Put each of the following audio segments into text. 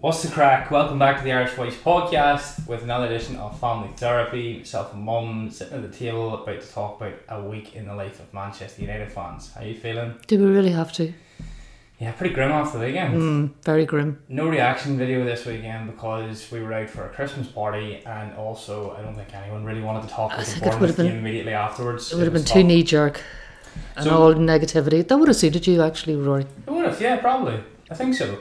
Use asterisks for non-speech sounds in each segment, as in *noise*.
What's the crack? Welcome back to the Irish Voice podcast with another edition of Family Therapy. Myself and Mum sitting at the table about to talk about a week in the life of Manchester United fans. How are you feeling? Do we really have to? Yeah, pretty grim after the weekend. Mm, very grim. No reaction video this weekend because we were out for a Christmas party and also I don't think anyone really wanted to talk about the Bournemouth game immediately afterwards. It would have been too knee jerk and So- all negativity. That would have suited you, actually, Rory. It would have, yeah, probably. I think so.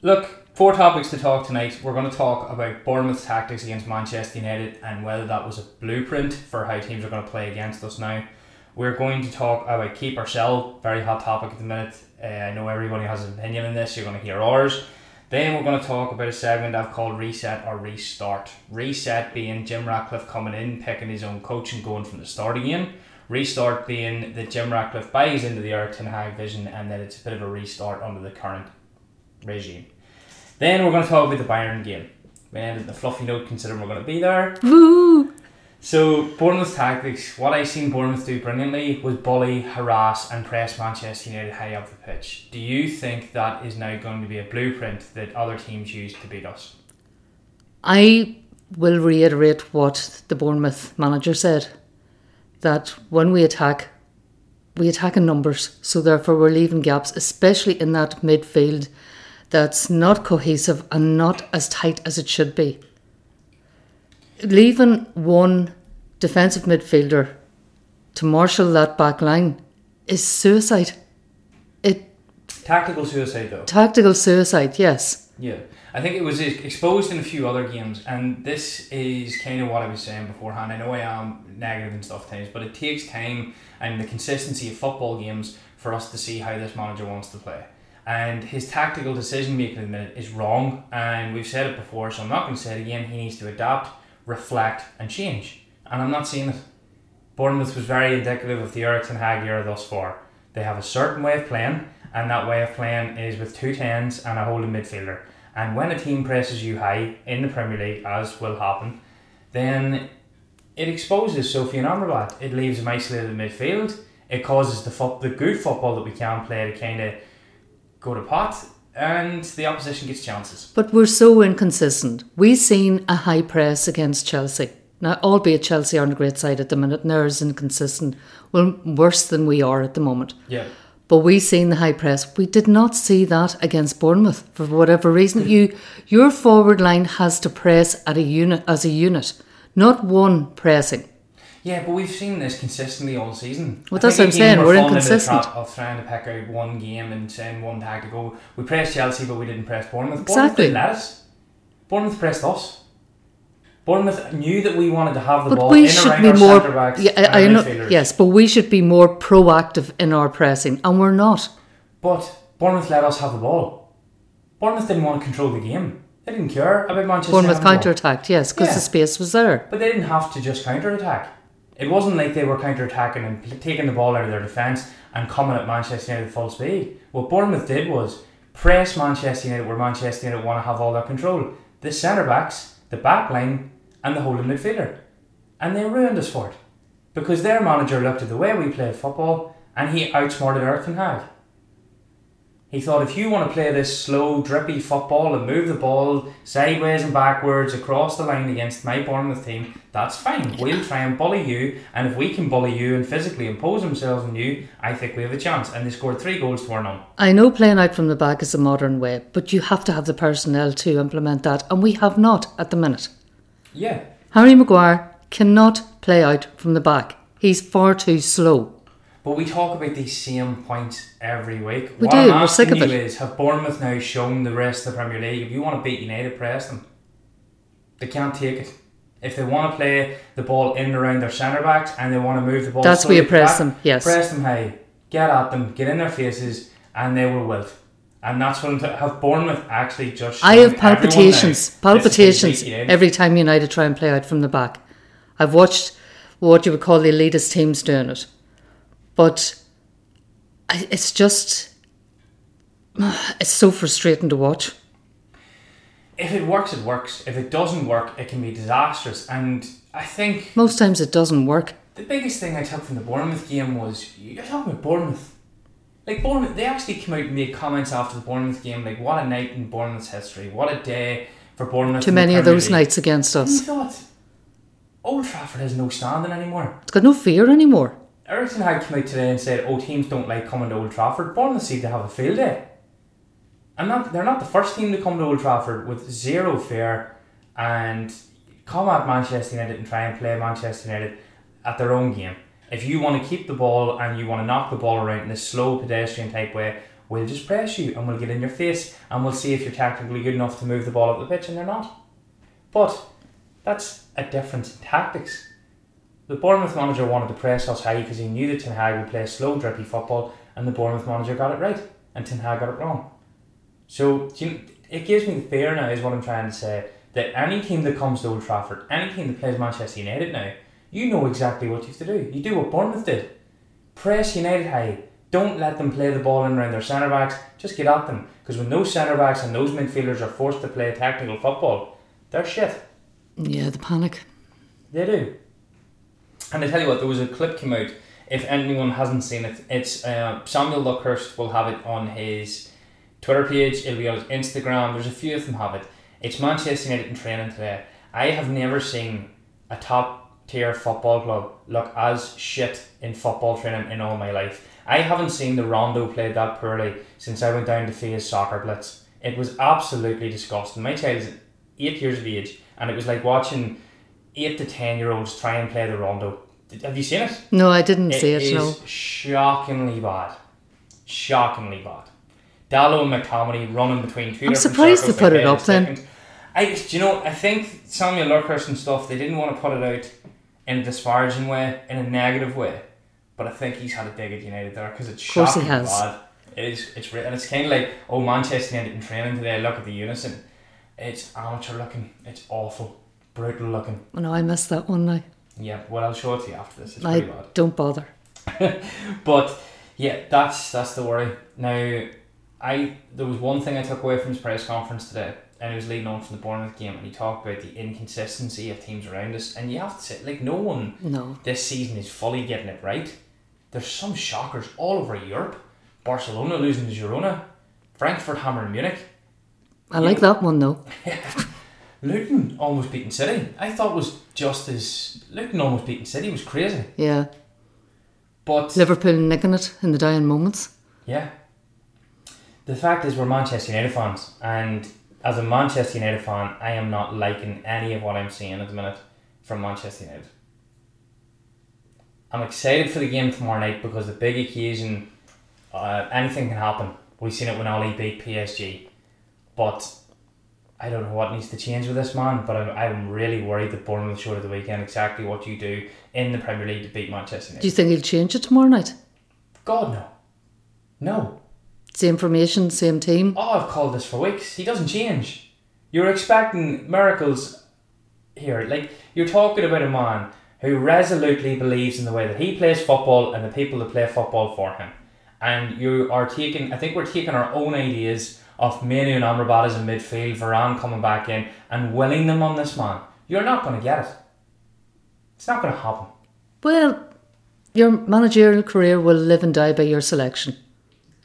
Look, four topics to talk tonight. We're going to talk about Bournemouth's tactics against Manchester United and whether that was a blueprint for how teams are going to play against us now. We're going to talk about keep or sell, very hot topic at the minute. Uh, I know everybody has an opinion on this. You're going to hear ours. Then we're going to talk about a segment I've called Reset or Restart. Reset being Jim Ratcliffe coming in, picking his own coach and going from the start again. Restart being that Jim Ratcliffe buys into the Erik Ten Hag vision and that it's a bit of a restart under the current regime. Then we're going to talk about the Bayern game. We ended the fluffy note considering we're going to be there. Woo! So Bournemouth's tactics, what I seen Bournemouth do brilliantly was bully, harass, and press Manchester United high up the pitch. Do you think that is now going to be a blueprint that other teams use to beat us? I will reiterate what the Bournemouth manager said that when we attack, we attack in numbers. So therefore, we're leaving gaps, especially in that midfield that's not cohesive and not as tight as it should be. Leaving one defensive midfielder to marshal that back line is suicide. It Tactical suicide, though. tactical suicide, yes. Yeah, I think it was exposed in a few other games, and this is kind of what I was saying beforehand. I know I am negative and stuff times, but it takes time and the consistency of football games for us to see how this manager wants to play. And his tactical decision making is wrong, and we've said it before, so I'm not going to say it again. He needs to adapt, reflect, and change, and I'm not seeing it. Bournemouth was very indicative of the Erik Ten Hag era thus far. They have a certain way of playing, and that way of playing is with two tens and a holding midfielder. And when a team presses you high in the Premier League, as will happen, then it exposes Sofyan Amrabat. It leaves them isolated in midfield. It causes the fo- the good football that we can play to kind of go to pot, and the opposition gets chances. But we're so inconsistent. We've seen a high press against Chelsea. Now, albeit Chelsea aren't a great side at the minute, and they're as inconsistent, well, worse than we are at the moment. Yeah. But we've seen the high press. We did not see that against Bournemouth for whatever reason. You, your forward line has to press at a unit as a unit, not one pressing. Yeah, but we've seen this consistently all season. Well, I that's what I'm saying, we're the inconsistent. Of trying to pick out one game and saying one tactic. Oh, we pressed Chelsea, but we didn't press Bournemouth. Bournemouth Exactly. us. Bournemouth pressed us. Bournemouth knew that we wanted to have the But ball we in should around be our more. centre backs Yeah, and I, I know. Yes, but we should be more proactive in our pressing, and we're not. But Bournemouth let us have the ball. Bournemouth didn't want to control the game. They didn't care about Manchester. Bournemouth counter attacked, yes, because Yeah. the space was there. But they didn't have to just counter attack. It wasn't like they were counter attacking and taking the ball out of their defence and coming at Manchester United full speed. What Bournemouth did was press Manchester United where Manchester United want to have all their control. The centre backs, the back line, and the holding midfielder. And they ruined us for it. Because their manager looked at the way we played football and he outsmarted Erik Ten Hag. He thought if you want to play this slow, drippy football and move the ball sideways and backwards across the line against my Bournemouth team, that's fine. We'll try and bully you, and if we can bully you and physically impose themselves on you, I think we have a chance. And they scored three goals to our none. I know playing out from the back is a modern way, but you have to have the personnel to implement that, and we have not at the minute. Yeah. Harry Maguire cannot play out from the back. He's far too slow. But we talk about these same points every week. We what do, I'm we're asking sick of you it. is, have Bournemouth now shown the rest of the Premier League if you want to beat United, press them. They can't take it. If they want to play the ball in and around their centre backs and they want to move the ball, That's slowly where you press back, them, yes. Press them high, get at them, get in their faces, and they will wilt. And that's what I'm t- have Bournemouth actually just. I shown have everyone now, palpitations, this is palpitations how you beat United. every time United try and play out from the back. I've watched what you would call the elitist teams doing it, but I- it's just *sighs* it's so frustrating to watch. If it works, it works. If it doesn't work, it can be disastrous. And I think Most times it doesn't work. The biggest thing I took from the Bournemouth game was you're talking about Bournemouth. Like Bournemouth, they actually came out and made comments after the Bournemouth game, like what a night in Bournemouth's history, what a day for Bournemouth. Too many of those League. nights against And us. thought, Old Trafford has no standing anymore. It's got no fear anymore. Erik had come out today and said, "Oh, teams don't like coming to Old Trafford. Bournemouth seem to have a field day." And not, they're not the first team to come to Old Trafford with zero fear and come at Manchester United and try and play Manchester United at their own game. If you want to keep the ball and you want to knock the ball around in a slow pedestrian type way, we'll just press you and we'll get in your face and we'll see if you're tactically good enough to move the ball up the pitch, and they're not. But that's a difference in tactics. The Bournemouth manager wanted to press us high because he knew that Ten Hag would play slow, drippy football, and the Bournemouth manager got it right, and Ten Hag got it wrong. So you, it gives me the fear now, is what I'm trying to say, that any team that comes to Old Trafford, any team that plays Manchester United now, you know exactly what you have to do. You do what Bournemouth did. Press United high. Don't let them play the ball in around their centre backs. Just get at them. Because when those centre backs and those midfielders are forced to play tactical football, they're shit. Yeah, the panic. They do. And I tell you what, there was a clip came out. If anyone hasn't seen it, it's uh, Samuel Luckhurst will have it on his Twitter page. It'll be on his Instagram. There's a few of them have it. It's Manchester United in training today. I have never seen a top tier football club look as shit in football training in all my life. I haven't seen the Rondo played that poorly since I went down to Faye's soccer blitz. It was absolutely disgusting. My child is eight years of age, and it was like watching eight to ten year olds try and play the Rondo. Have you seen it? No, I didn't see it. it. is No. shockingly bad. Shockingly bad. Dalot and McTominay running between two I'm surprised they put it up then. I, do you know, I think Samuel Luckhurst and stuff, they didn't want to put it out in a disparaging way, in a negative way. But I think he's had a dig at United there because it's shockingly bad. It is, it's and it's kind of like, oh, Manchester United in training today, look at the unison. It's amateur looking, it's awful, brutal looking. No, I missed that one now. Yeah, well, I'll show it to you after this. It's I pretty bad. *laughs* don't bother. But yeah, that's that's the worry. Now, I there was one thing I took away from his press conference today, and it was leading on from the Bournemouth game, and he talked about the inconsistency of teams around us, and you have to say, like, no one No. this season is fully getting it right. There's some shockers all over Europe. Barcelona losing to Girona, Frankfurt hammering Munich, I like that one though. *laughs* Luton almost beating City. I thought was just as Luton almost beating City was crazy, Yeah. but Liverpool nicking it in the dying moments. Yeah. The fact is, we're Manchester United fans, and as a Manchester United fan, I am not liking any of what I'm seeing at the minute from Manchester United. I'm excited for the game tomorrow night because the big occasion, uh, anything can happen. We've seen it when Ole beat PSG, but I don't know what needs to change with this man. But I'm, I'm really worried that Bournemouth showed at the weekend exactly what you do in the Premier League to beat Manchester United. Do you think he'll change it tomorrow night? God no, no. Same formation, same team. Oh, I've called this for weeks. He doesn't change. You're expecting miracles here. Like, you're talking about a man who resolutely believes in the way that he plays football and the people that play football for him. And you are taking, I think we're taking our own ideas of Mainoo and Amrabat as in midfield, Varane coming back in, and willing them on this man. You're not going to get it. It's not going to happen. Well, your managerial career will live and die by your selection.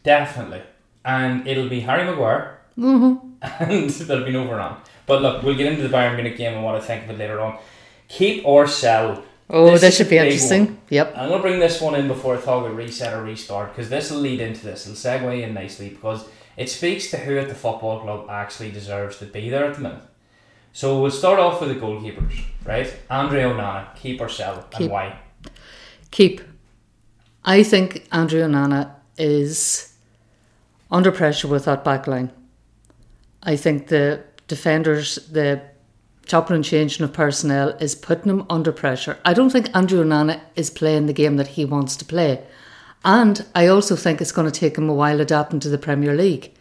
Definitely. And it'll be Harry Maguire. Mm-hmm. *laughs* And there'll be no Varane. But look, we'll get into the Bayern Munich game and what I think of it later on. Keep or sell. Oh, This this, should be interesting. one. Yep. I'm going to bring this one in before I talk about reset or restart because this will lead into this. It'll segue in nicely because it speaks to who at the football club actually deserves to be there at the minute. So we'll start off with the goalkeepers, right? Andre Onana, keep or sell, and Keep. why? Keep. I think Andrew Onana is under pressure with that back line. I think the defenders, the chopping and changing of personnel is putting him under pressure. I don't think Andrew Onana is playing the game that he wants to play. And I also think it's going to take him a while adapting to the Premier League.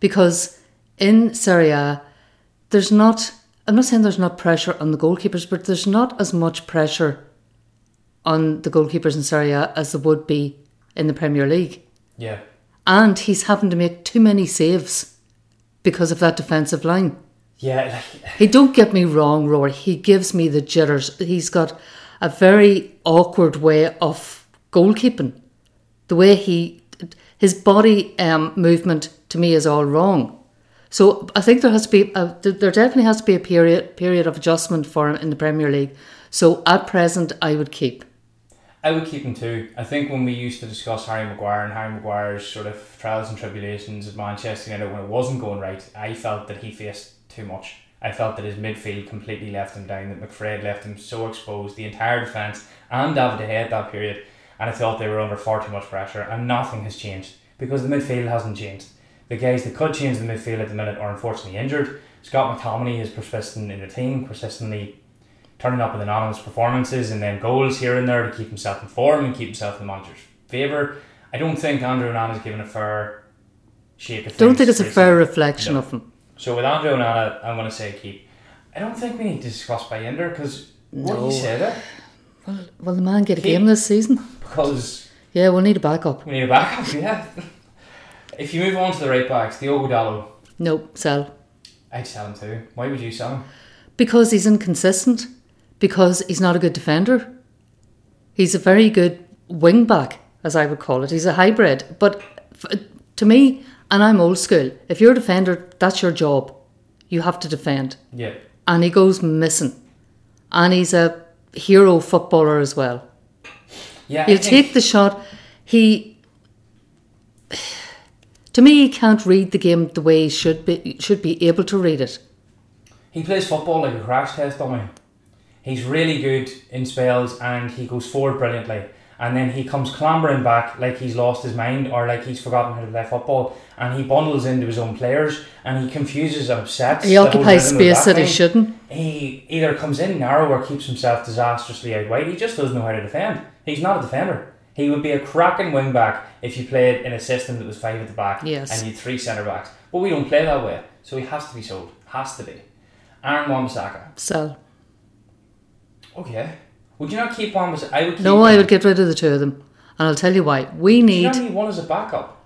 Because in Serie A, there's not, I'm not saying there's not pressure on the goalkeepers, but there's not as much pressure on the goalkeepers in Serie A as there would be in the Premier League. Yeah. And he's having to make too many saves because of that defensive line. Yeah, like, *laughs* He don't get me wrong, Rory. He gives me the jitters. He's got a very awkward way of goalkeeping. The way he, his body um, movement to me is all wrong. So I think there has to be a, there definitely has to be a period period of adjustment for him in the Premier League. So at present, I would keep. I would keep him too. I think when we used to discuss Harry Maguire and Harry Maguire's sort of trials and tribulations at Manchester United when it wasn't going right, I felt that he faced too much. I felt that his midfield completely left him down, that McFred left him so exposed, the entire defence and David De at that period, and I thought they were under far too much pressure, and nothing has changed because the midfield hasn't changed. The guys that could change the midfield at the minute are unfortunately injured. Scott McTominay is persistent in the team, persistently turning up with anonymous performances and then goals here and there to keep himself in form and keep himself in the manager's favour. I don't think Andre Onana is given a fair shake of things. Don't think it's a fair reflection No. of him. So with Andrew Onana, I'm going to say keep. I don't think we need to discuss Bayindir because what No. you said it Well, will the man get a Keep- game this season? Because Yeah, we'll need a backup. we need a backup. *laughs* Yeah. if you move on to the right backs, Diogo Dalot, Nope, sell. I'd sell him too. Why would you sell him? Because he's inconsistent. Because he's not a good defender. He's a very good wing back, as I would call it. He's a hybrid. But f- uh, to me, and I'm old school, if you're a defender, that's your job. You have to defend. Yeah. And he goes missing. And he's a hero footballer as well. Yeah. He'll take the shot. He, to me, he can't read the game the way he should be. Should be able to read it. He plays football like a crash test dummy. He's really good in spells and he goes forward brilliantly. And then he comes clambering back like he's lost his mind or like he's forgotten how to play football. And he bundles into his own players and he confuses and upsets. He occupies space that he shouldn't. He either comes in narrow or keeps himself disastrously out wide. He just doesn't know how to defend. He's not a defender. He would be a cracking wing back if you played in a system that was five at the back Yes. and you had three centre backs. But we don't play that way, so he has to be sold. Has to be. Aaron Wan-Bissaka. Sell. Okay. Would you not keep Wan-Bissaka? I would keep No. I would get rid of the two of them, and I'll tell you why. We Do you need. not need one as a backup?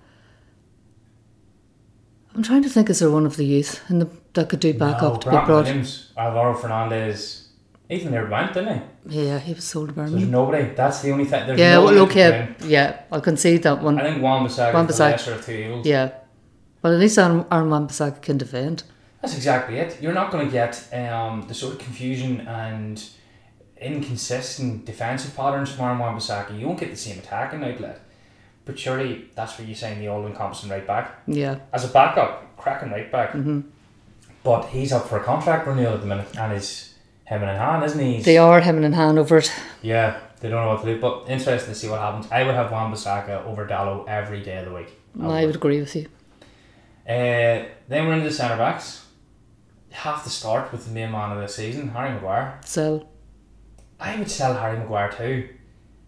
I'm trying to think. Is there one of the youth in the that could do backup no, to be Grant brought? Williams, Alvaro Fernandez. Ethan Laird went, didn't he? Yeah, he was sold to There's Birmingham. nobody. That's the only thing. There's Yeah, well, can okay, yeah, I'll concede that one. I think Wan-Bissaka is the lesser of two evils. Yeah, well, at least Aaron, Aaron Wan-Bissaka can defend. That's exactly it. You're not going to get um, the sort of confusion and inconsistent defensive patterns from Aaron Wan-Bissaka. You won't get the same attacking outlet. But surely that's what you're saying the all-encompassing right back. Yeah, As a backup, cracking right back. hmm But he's up for a contract renewal at the minute, and he's him and hand, isn't he? He's- they are hemming and hand over it. Yeah, they don't know what to do. But interesting to see what happens. I would have Wan-Bissaka over Dalot every day of the week. I would agree with you. Uh, then we're into the centre backs. Have to start with the main man of the season, Harry Maguire. So I would sell Harry Maguire too,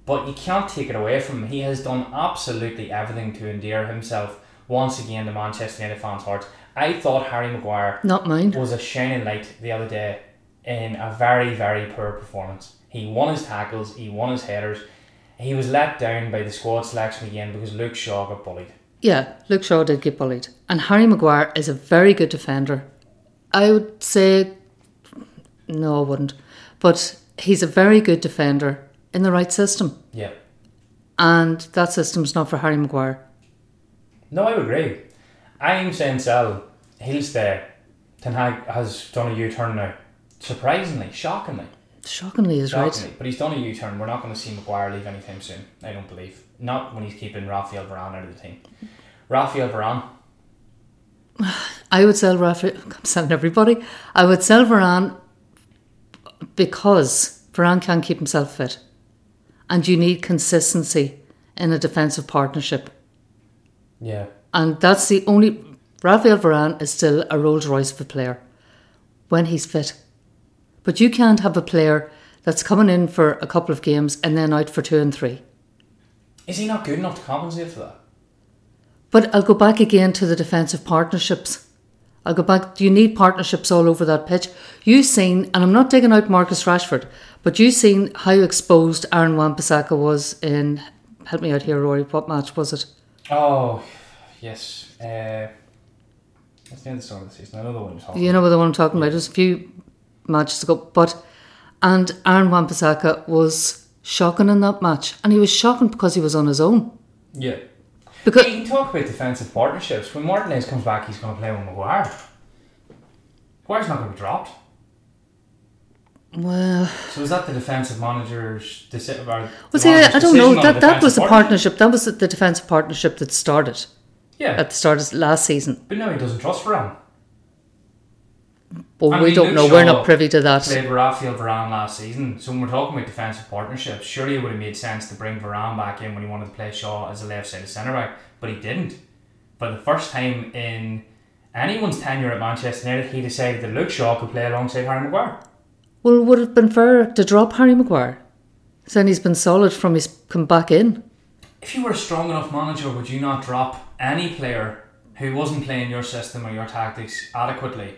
but you can't take it away from him. He has done absolutely everything to endear himself once again to Manchester United fans' hearts. I thought Harry Maguire not mine. was a shining light the other day in a very, very poor performance. He won his tackles, he won his headers. He was let down by the squad selection again because Luke Shaw got bullied. Yeah, Luke Shaw did get bullied, and Harry Maguire is a very good defender. I would say, no, I wouldn't, but he's a very good defender in the right system, Yeah. and that system's not for Harry Maguire. No, I would agree. I'm saying sell. He'll stay. Ten Hag has done a U turn now. Surprisingly, shockingly. Shockingly, is right. But he's done a U turn. We're not going to see Maguire leave anytime soon. I don't believe. Not when he's keeping Rafael Varane out of the team. Rafael Varane. *sighs* I would sell Rafa. I'm selling everybody. I would sell Varane because Varane can't keep himself fit, and you need consistency in a defensive partnership. Yeah. And that's the only. Rafael Varane is still a Rolls Royce of a player when he's fit. But you can't have a player that's coming in for a couple of games and then out for two and three. Is he not good enough to compensate for that? But I'll go back again to the defensive partnerships. I'll go back. Do you need partnerships all over that pitch. You've seen, and I'm not digging out Marcus Rashford, but you've seen how exposed Aaron Wan-Bissaka was in. Help me out here, Rory. What match was it? Oh, yes. Uh, it's the start of the season. I know the one you're talking You know the one I'm talking about. It was a few matches ago, but and Aaron Wan-Bissaka was shocking in that match, and he was shocking because he was on his own. Yeah. Because you can talk about defensive partnerships. When Martinez comes back, he's going to play with Maguire. Maguire's not going to be dropped. well, So is that the defensive manager's decision? well, see, I, I don't know. That that was the partnership. That was the defensive partnership that started Yeah, at the start of last season. but now he doesn't trust Varane. But I we don't know. We're not privy to that. Played Rafael Varane last season. So when we're talking about defensive partnerships, surely it would have made sense to bring Varane back in when he wanted to play Shaw as a left-sided centre back, but he didn't. For the first time in anyone's tenure at Manchester United, he decided that Luke Shaw could play alongside Harry Maguire. Well, would it have been fair to drop Harry Maguire? Saying he's been solid from his come back in. If you were a strong enough manager, would you not drop any player who wasn't playing your system or your tactics adequately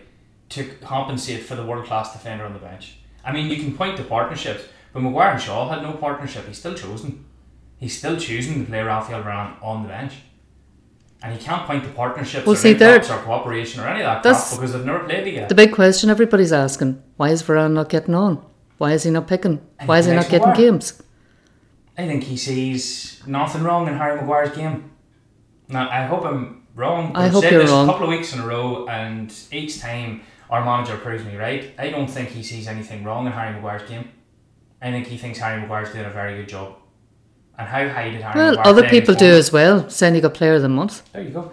to compensate for the world class defender on the bench? I mean, you can point to partnerships, but Maguire and Shaw had no partnership. He's still chosen. He's still choosing to play Rafael Varane on the bench. And he can't point to partnerships Well, or see, there- or cooperation or any of that crap because they've never played together. The big question everybody's asking: Why is Varane not getting on? Why is he not picking? Why is he not getting games? I think he sees nothing wrong in Harry Maguire's game. Now, I hope I'm wrong. I I've hope said you're this wrong. a couple of weeks in a row, and each time our manager proves me right. I don't think he sees anything wrong in Harry Maguire's game. I think he thinks Harry Maguire's doing a very good job. And how high did Harry Well, Maguire other people do as well. Got Player of the Month. There you go.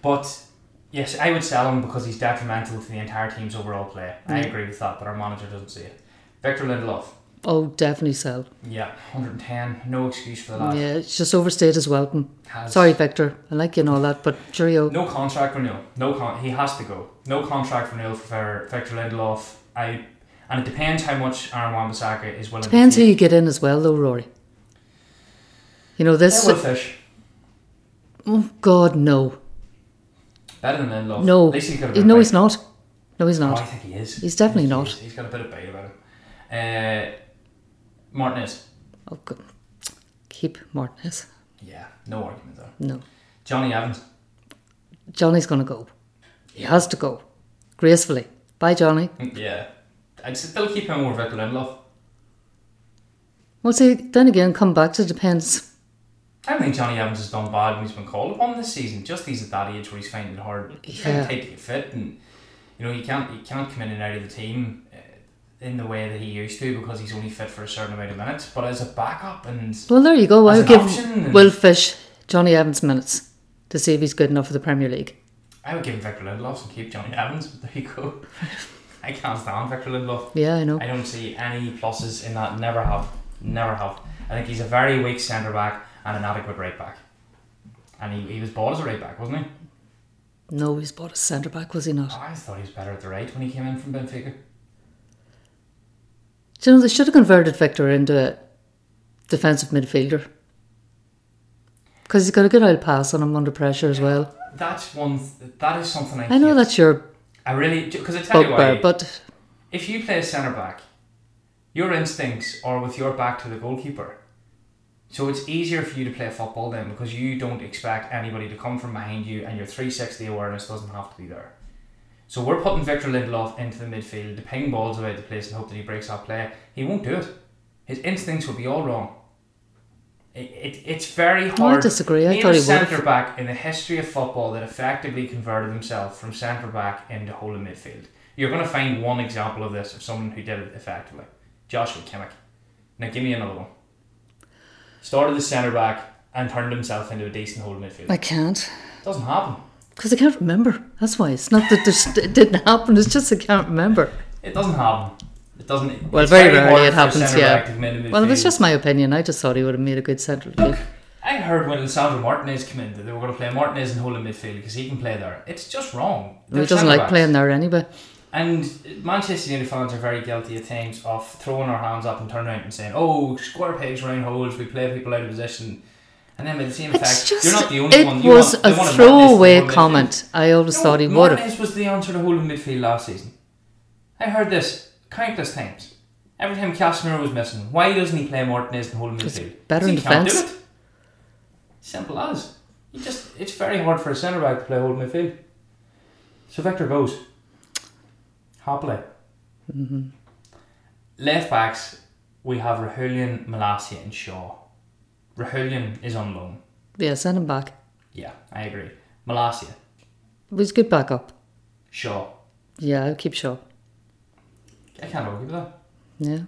But yes, I would sell him because he's detrimental to the entire team's overall play. I Mm. agree with that, but our manager doesn't see it. Victor Lindelof, Oh, definitely sell. yeah, 110, no excuse for that. Yeah, it's just overstayed his welcome. Has- Sorry, Victor. I like you and all that, but cheerio. No contract for renewal. No con. He has to go. No contract for renewal for Victor Lindelof. I and it depends how much Aaron Wan-Bissaka is willing. Depends who you get in as well, though, Rory. You know They this. will fish Oh God, no, better than Lindelof. no. At least he's got a bit No, he's not. No, he's Oh, I not. think he is. He's definitely I not. is. He's got a bit of bait about him. Uh, Martinez. Oh, God. Keep Martinez. Yeah, no argument there. No, Jonny Evans. Jonny's gonna go. He has to go gracefully. Bye, Jonny. Mm, yeah, I'd still keep him over Victor Lindelof. Well, see, then again, come back to depends. I don't think Jonny Evans has done bad when he's been called upon this season. Just he's at that age where he's finding it hard. He's Yeah. finding it tight to get fit, and you know he can't he can't come in and out of the team in the way that he used to because he's only fit for a certain amount of minutes. But as a backup and Well, there you go. I'll give Will Fish Jonny Evans minutes to see if he's good enough for the Premier League. I would give him Victor Lindelof and keep Jonny Evans. But there you go. *laughs* I can't stand Victor Lindelof. Yeah, I know. I don't see any pluses in that. Never have. Never have. I think he's a very weak centre back and an adequate right back. And he, he was bought as a right back, wasn't he? No, he's bought as a centre back, was he not? I thought he was better at the right when he came in from Benfica. Do you know, they should have converted Victor into a defensive midfielder. Because he's got a good old pass on him under pressure as well. That's one. That is something I. I know hate. that's your I really because I tell you why. but if you play a centre back, your instincts are with your back to the goalkeeper. So it's easier for you to play football then because you don't expect anybody to come from behind you and your 360 awareness doesn't have to be there. So we're putting Victor Lindelof into the midfield to ping balls about the place and hope that he breaks that play. He won't do it. His instincts will be all wrong. It, it, it's very No, I disagree. I thought a centre back in the history of football that effectively converted himself from centre back into holding midfield. You're going to find one example of this of someone who did it effectively. Joshua Kimmich. Now give me another one. Started as centre back and turned himself into a decent holding midfield. I can't. Doesn't happen. Because I can't remember. That's why. It's not that there's, *laughs* it didn't happen, it's just I can't remember. It doesn't happen. It doesn't. Well, very rarely it happens, yeah. back to come into Well, it was just my opinion. I just thought he would have made a good centre. Look, I heard when Alessandro Martinez came in that they were going to play Martinez in holding midfield because he can play there. It's just wrong. he They're doesn't like playing there anyway. And Manchester United fans are very guilty at times of throwing our hands up and turning around and saying, "Oh, square pegs, round holes. We play people out of position." And then by the same It's effect, just, you're not the only it one. You was want, a wanted Martinez to throwaway comment. I always No, thought he would have. Was the answer to holding midfield last season. I heard this countless times. Every time Casemiro was missing, why doesn't he play Martinez and holding It's midfield? better 'Cause in he can't do defence. Simple as. You just it's very hard for a centre back to play holding midfield. So Victor goes. Happily. Mm-hmm. Left backs, we have Reguilón, Malacia, and Shaw. Reguilón is on loan. Yeah, send him back. Yeah, I agree. Malacia, was good backup. Shaw. Yeah, I'll keep Shaw. I can't argue with that. Yeah.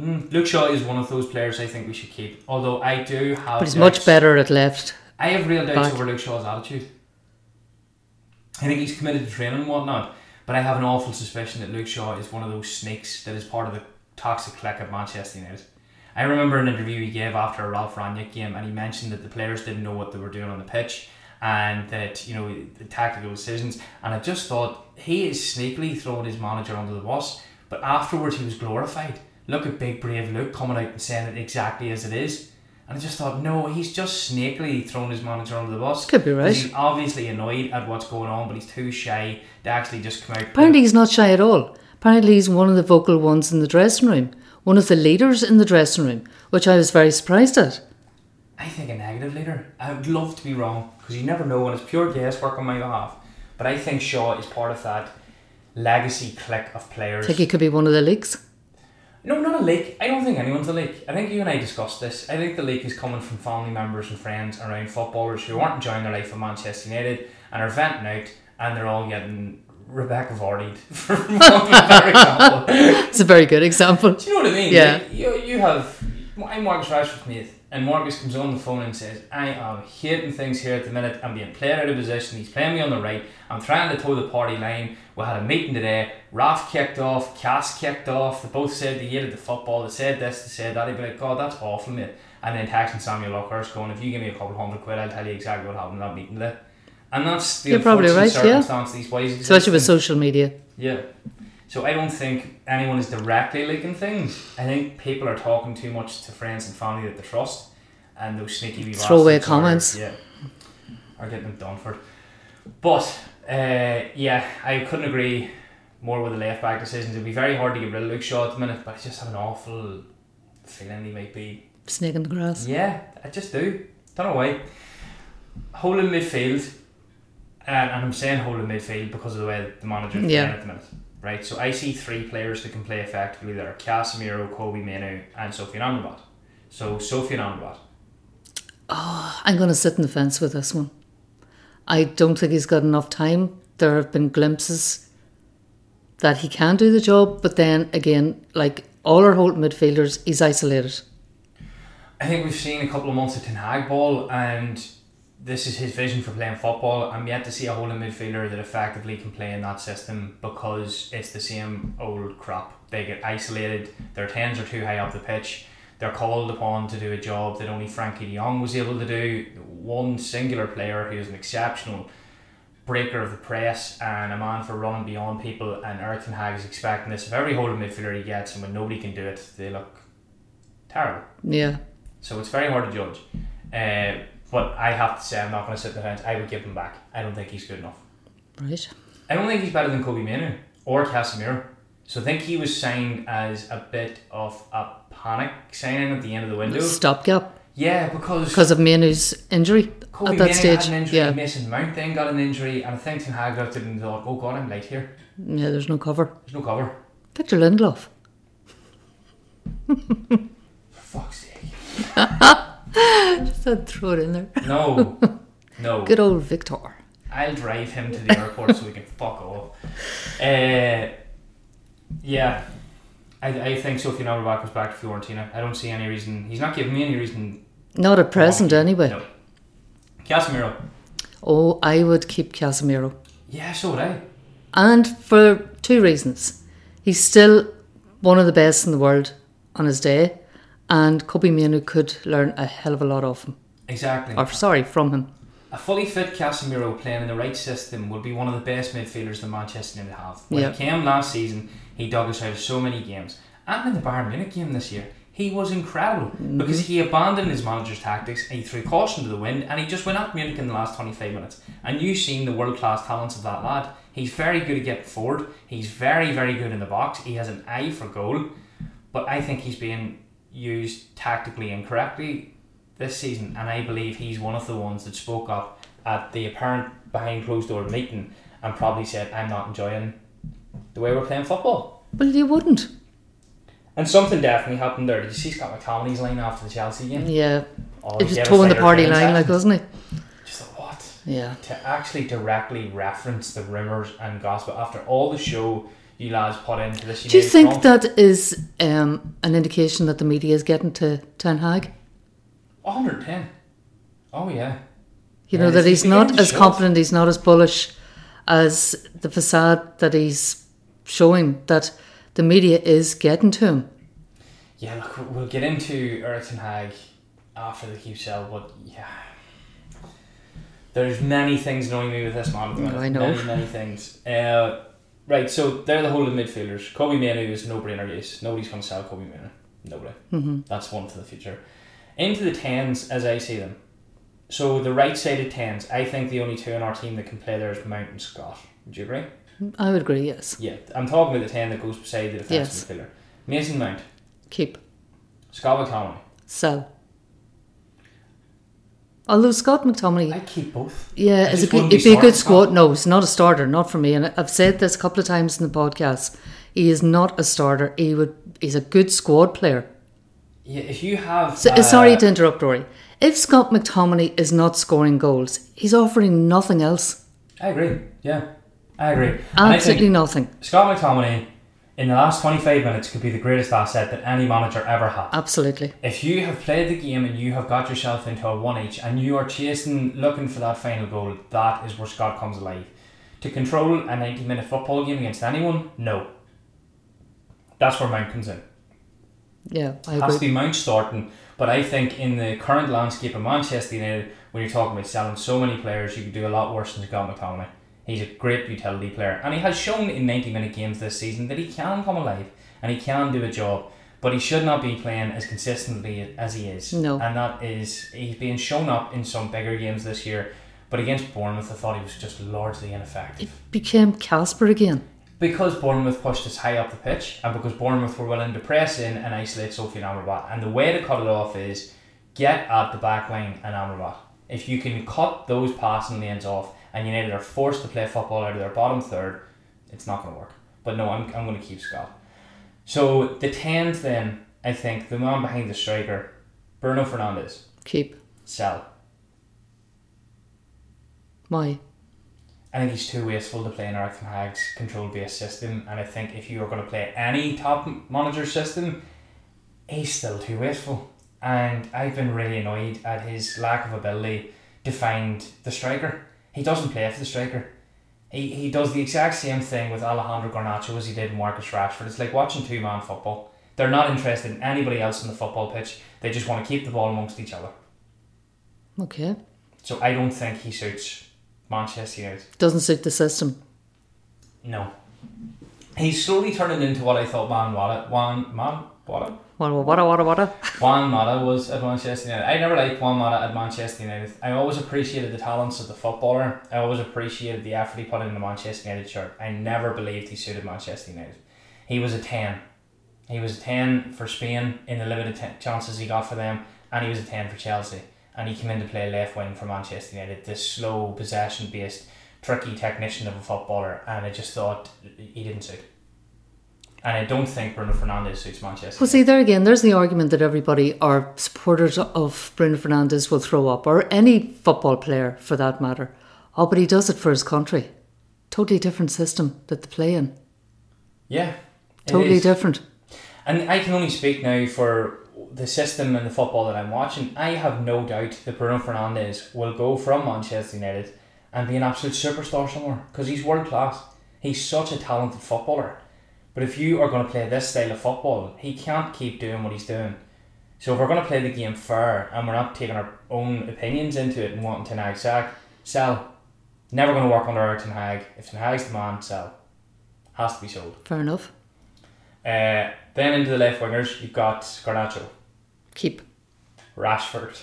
Mm, Luke Shaw is one of those players I think we should keep. Although I do have. But he's doubts- much better at left. I have real doubts back. over Luke Shaw's attitude. I think he's committed to training and whatnot, but I have an awful suspicion that Luke Shaw is one of those snakes that is part of the toxic clique at Manchester United. I remember an interview he gave after a Ralf Rangnick game, and he mentioned that the players didn't know what they were doing on the pitch, and that you know the tactical decisions. And I just thought he is sneakily throwing his manager under the bus, but afterwards he was glorified. Look at big brave Luke coming out and saying it exactly as it is. And I just thought, no, he's just snakily throwing his manager under the bus. Could be right. He's obviously annoyed at what's going on, but he's too shy to actually just come out. Apparently, he's not shy at all. Apparently, he's one of the vocal ones in the dressing room, one of the leaders in the dressing room, which I was very surprised at. I think a negative leader. I would love to be wrong because you never know, and it's pure guesswork on my behalf. But I think Shaw is part of that legacy clique of players. I think he could be one of the leaks. No, not a leak. I don't think anyone's a leak. I think you and I discussed this. I think the leak is coming from family members and friends around footballers who aren't enjoying their life at Manchester United and are venting out, and they're all getting Rebecca Vardy'd *laughs* for one better example. It's a very good example. Do you know what I mean? Yeah. Like, you, you have. I'm Marcus Rashford's mate, and Marcus comes on the phone and says, I am hating things here at the minute. I'm being played out of position. He's playing me on the right. I'm trying to toe the party line. We had a meeting today. Raf kicked off. Cass kicked off. They both said they hated the football. They said this, they said that. He'd be like, God, that's awful, mate. And then texting Samuel Luckhurst going, if you give me a couple hundred quid, I'll tell you exactly what happened in that meeting today. And that's the You're probably unfortunate right, yeah. these boys exist Especially with social media. Yeah. So I don't think anyone is directly leaking things. I think people are talking too much to friends and family that they trust, and those sneaky wee Throwaway comments. Are, yeah, are getting them done for. But uh, yeah, I couldn't agree more with the left back decisions. It'd be very hard to get rid of Luke Shaw at the minute, but I just have an awful feeling he might be. Snake in the grass. Yeah, I just do. Don't know why. Holding midfield, and, and I'm saying holding midfield because of the way the manager's Yeah. playing at the minute. Right, so I see three players that can play effectively there: Casemiro, Kobbie Mainoo, and Sofyan Amrabat. So Sofyan Amrabat. Oh, I'm going to sit in the fence with this one. I don't think he's got enough time. There have been glimpses that he can do the job, but then again, like all our holding midfielders, he's isolated. I think we've seen a couple of months of Ten Hag ball, and this is his vision for playing football. I'm yet to see a holding midfielder that effectively can play in that system because it's the same old crap. They get isolated. Their tens are too high up the pitch. They're called upon to do a job that only Frenkie de Jong was able to do. One singular player who is an exceptional breaker of the press and a man for running beyond people. And Erik Ten Hag is expecting this of every holding midfielder he gets, and when nobody can do it, they look terrible. Yeah. So it's very hard to judge. Uh, but I have to say, I'm not going to sit the fence. I would give him back. I don't think he's good enough. Right. I don't think he's better than Kobbie Mainoo or Casemiro. So I think he was signed as a bit of a panic signing at the end of the window. Stopgap Yeah, because because of Mainoo's injury Kobbie at that Mainoo stage. had an injury, Yeah. Mason Mount then got an injury, and I think Ten Hag looked at it and thought, oh god, I'm late here. Yeah, there's no cover. There's no cover. Victor Lindelof. For fuck's sake. *laughs* Just throw it in there. No. *laughs* No. Good old Victor. I'll drive him to the airport so we can fuck off. Uh, yeah, I, I think Sofyan Amrabat goes back to Fiorentina. I don't see any reason. He's not giving me any reason. Not at present, anyway. No. Casemiro. Oh, I would keep Casemiro. Yeah, so would I. And for two reasons. He's still one of the best in the world on his day, and Kobbie Mainoo could learn a hell of a lot of him. Exactly. Or, sorry, from him. A fully fit Casemiro playing in the right system would be one of the best midfielders that Manchester United have. When Yeah. he came last season, he dug us out of so many games. And in the Bayern Munich game this year, he was incredible mm-hmm. because he abandoned his manager's tactics and he threw caution to the wind and he just went at Munich in the last 25 minutes. And you've seen the world class talents of that lad. He's very good at getting forward, he's very, very good in the box, he has an eye for goal, but I think he's being used tactically incorrectly this season, and I believe he's one of the ones that spoke up at the apparent behind closed door meeting and probably said, "I'm not enjoying the way we're playing football." Well, you wouldn't. And something definitely happened there. Did you see Scott McTominay's line after the Chelsea game? Yeah, Oh, it was toeing the party line, like wasn't it? Just thought, what? Yeah. To actually directly reference the rumours and gossip after all the show you lads put into this. Do you think that is um, an indication that the media is getting to Ten Hag? 110. Oh, yeah. You Yeah, know that he's not as confident, he's not as bullish as the facade that he's showing. That the media is getting to him. Yeah, look, we'll get into Erik Ten Hag after the keep sell, but yeah. There's many things annoying me with this man at the minute. I know. Many, many things. Uh, right, so they're the whole holding midfielders. Kobbie Mainoo is no brainer case. Nobody's going to sell Kobbie Mainoo. Nobody. hmm That's one for the future. Into the tens, as I see them. So the right sided tens, I think the only two in our team that can play there is Mount and Scott. Would you agree? I would agree. Yes, Yeah, I'm talking about the ten that goes beside the defensive midfielder. Mason Mount, keep Scott McTominay. sell. Although Scott McTominay, I keep both. yeah, I is a good, it'd be a good squad. No, he's not a starter, not for me. And I've said this a couple of times in the podcast. He is not a starter. He would. He's a good squad player. Yeah, if you have. So, uh, sorry to interrupt, Rory. If Scott McTominay is not scoring goals, he's offering nothing else. I agree. Yeah, I agree. And I Absolutely nothing. Scott McTominay, in the last 25 minutes, could be the greatest asset that any manager ever had. Absolutely. If you have played the game and you have got yourself into a 1 each and you are chasing, looking for that final goal, that is where Scott comes alive. To control a 90 minute football game against anyone, no. That's where Mount comes in. Yeah, I agree. has to be Mount starting. But I think in the current landscape of Manchester United, when you're talking about selling so many players, you could do a lot worse than Scott McTominay. He's a great utility player, and he has shown in 90 minute games this season that he can come alive and he can do a job. But he should not be playing as consistently as he is. No. And that is, he's being shown up in some bigger games this year. But against Bournemouth, I thought he was just largely ineffective It Became Casper again. because Bournemouth pushed us high up the pitch and because Bournemouth were willing to press in and isolate Sofyan Amrabat. And the way to cut it off is get at the back line and Amrabat. If you can cut those passing lanes off and United are forced to play football out of their bottom third, it's not going to work. But no, I'm, I'm going to keep Scott. So the 10th then, I think, the man behind the striker, Bruno Fernandes, Keep. sell. Why? I think he's too wasteful to play in Erik Ten Hag's control based system, and I think if you are going to play any top manager system, he's still too wasteful. And I've been really annoyed at his lack of ability to find the striker. He doesn't play for the striker. He, he does the exact same thing with Alejandro Garnacho as he did with Marcus Rashford. It's like watching two man football. They're not interested in anybody else on the football pitch. They just want to keep the ball amongst each other. Okay. So I don't think he suits Manchester United. Doesn't suit the system. No. He's slowly turning into what I thought Juan Mata, Juan, Man, Mata, What, what? *laughs* Juan Mata was at Manchester United. I never liked Juan Mata at Manchester United. I always appreciated the talents of the footballer. I always appreciated the effort he put in the Manchester United shirt. I never believed he suited Manchester United. He was a 10. He was a 10 for Spain in the limited t- chances he got for them, and he was a 10 for Chelsea. And he came in to play left wing for Manchester United, this slow, possession based, tricky technician of a footballer, and I just thought he didn't suit. And I don't think Bruno Fernandes suits Manchester. Well, see, there again, there's the argument that everybody or supporters of Bruno Fernandes will throw up, or any football player for that matter. Oh, but he does it for his country. Totally different system that they play in. yeah, Totally different. And I can only speak now for the system and the football that I'm watching. I have no doubt that Bruno Fernandes will go from Manchester United and be an absolute superstar somewhere because he's world class. He's such a talented footballer. But if you are going to play this style of football, he can't keep doing what he's doing. So if we're going to play the game fair and we're not taking our own opinions into it and wanting Ten Hag sack, sell. Never going to work under Ten Hag. If Ten Hag's the man, sell. Has to be sold. Fair enough. Uh, then into the left wingers, you've got Garnacho, Keep. Rashford.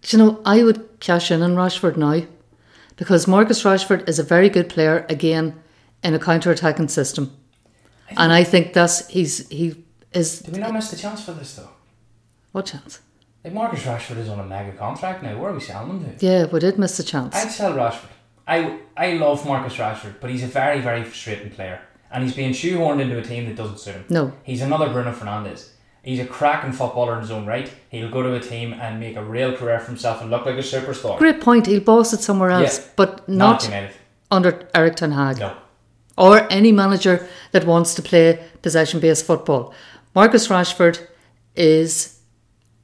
Do you know, I would cash in on Rashford now because Marcus Rashford is a very good player, again, in a counter attacking system. And I think that's, he's, he is, Did we not miss the chance for this though? what chance? Like Marcus Rashford is on a mega contract now. Where are we selling him to? Yeah, we did miss the chance. I'd sell Rashford. I I love Marcus Rashford, but he's a very very frustrating player, and he's being shoehorned into a team that doesn't suit him. No. He's another Bruno Fernandes. He's a cracking footballer in his own right. He'll go to a team and make a real career for himself and look like a superstar. Great point. He'll boss it somewhere else, Yeah. but Not not under Erik Ten Hag No. Or any manager that wants to play possession-based football. Marcus Rashford is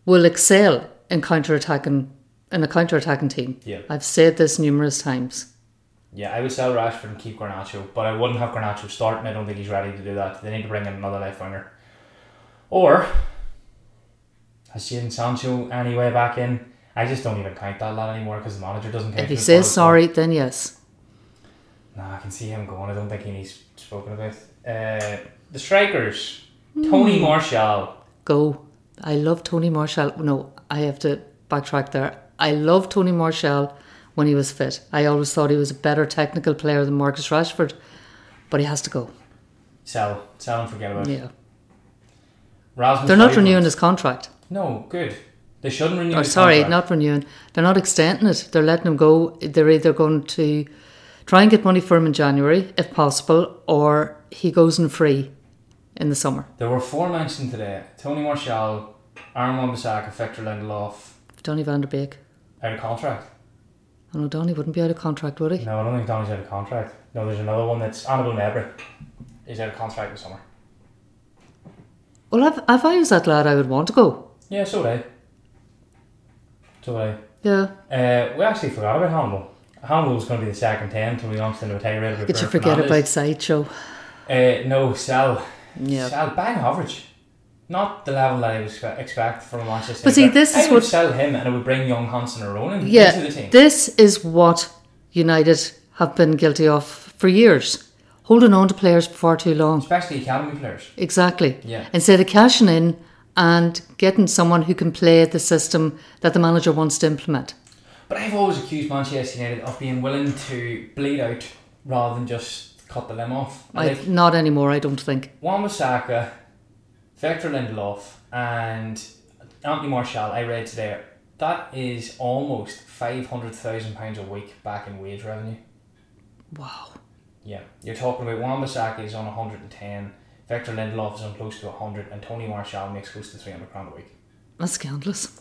will excel in counter-attacking in a counter-attacking team. Yeah. I've said this numerous times. Yeah, I would sell Rashford and keep Garnacho, but I wouldn't have Garnacho starting. I don't think he's ready to do that. They need to bring in another left winger. Or has Jadon Sancho any way back in? I just don't even count that lad anymore because the manager doesn't. If he says part of the sorry, then yes. Nah, I can see him going. I don't think he needs spoken about. Uh, the strikers, Tony Hmm. Martial. Go. I love Tony Martial. No, I have to backtrack there. I love Tony Martial when he was fit. I always thought he was a better technical player than Marcus Rashford, but he has to go. Sell, sell and forget about it. Yeah. Rasmus They're not Højlund. renewing his contract. No, good. They shouldn't renew. His sorry, contract. not renewing. They're not extending it. They're letting him go. They're either going to try and get money for him in January, if possible, or he goes in free in the summer. There were four mentioned today: Tony Martial, Aaron Wan-Bissaka, Victor Lindelof, Donny van de Beek. out of contract. I know Donny wouldn't be out of contract, would he? No, I don't think Donny's out of contract. No, there's another one that's Hannibal Mejbri. He's out of contract this summer. Well, if, if I was that lad, I would want to go. Yeah, so would I. So would I. Yeah. Uh, we actually forgot about Hannibal. Hannibal was going to be the second 10 Tony Youngstown would take rid of it. Did you forget about Sideshow? Uh, no, Sal. Yeah. Sal, bang average. Not the level that I would expect from a Manchester But see, this I is would what- sell him and it would bring young Hansen or Ronan into the team. This is what United have been guilty of for years. Holding on to players for far too long. Especially academy players. Exactly. Yeah. Instead of cashing in and getting someone who can play the system that the manager wants to implement. But I've always accused Manchester United of being willing to bleed out rather than just cut the limb off. I, Like, not anymore, I don't think. Wan Bissaka, Victor Lindelof, and Anthony Martial, I read today, that is almost £500,000 a week back in wage revenue. Wow. Yeah, you're talking about Wan Bissaka is on 110, Victor Lindelof is on close to 100, and Tony Martial makes close to 300 pound a week. That's scandalous.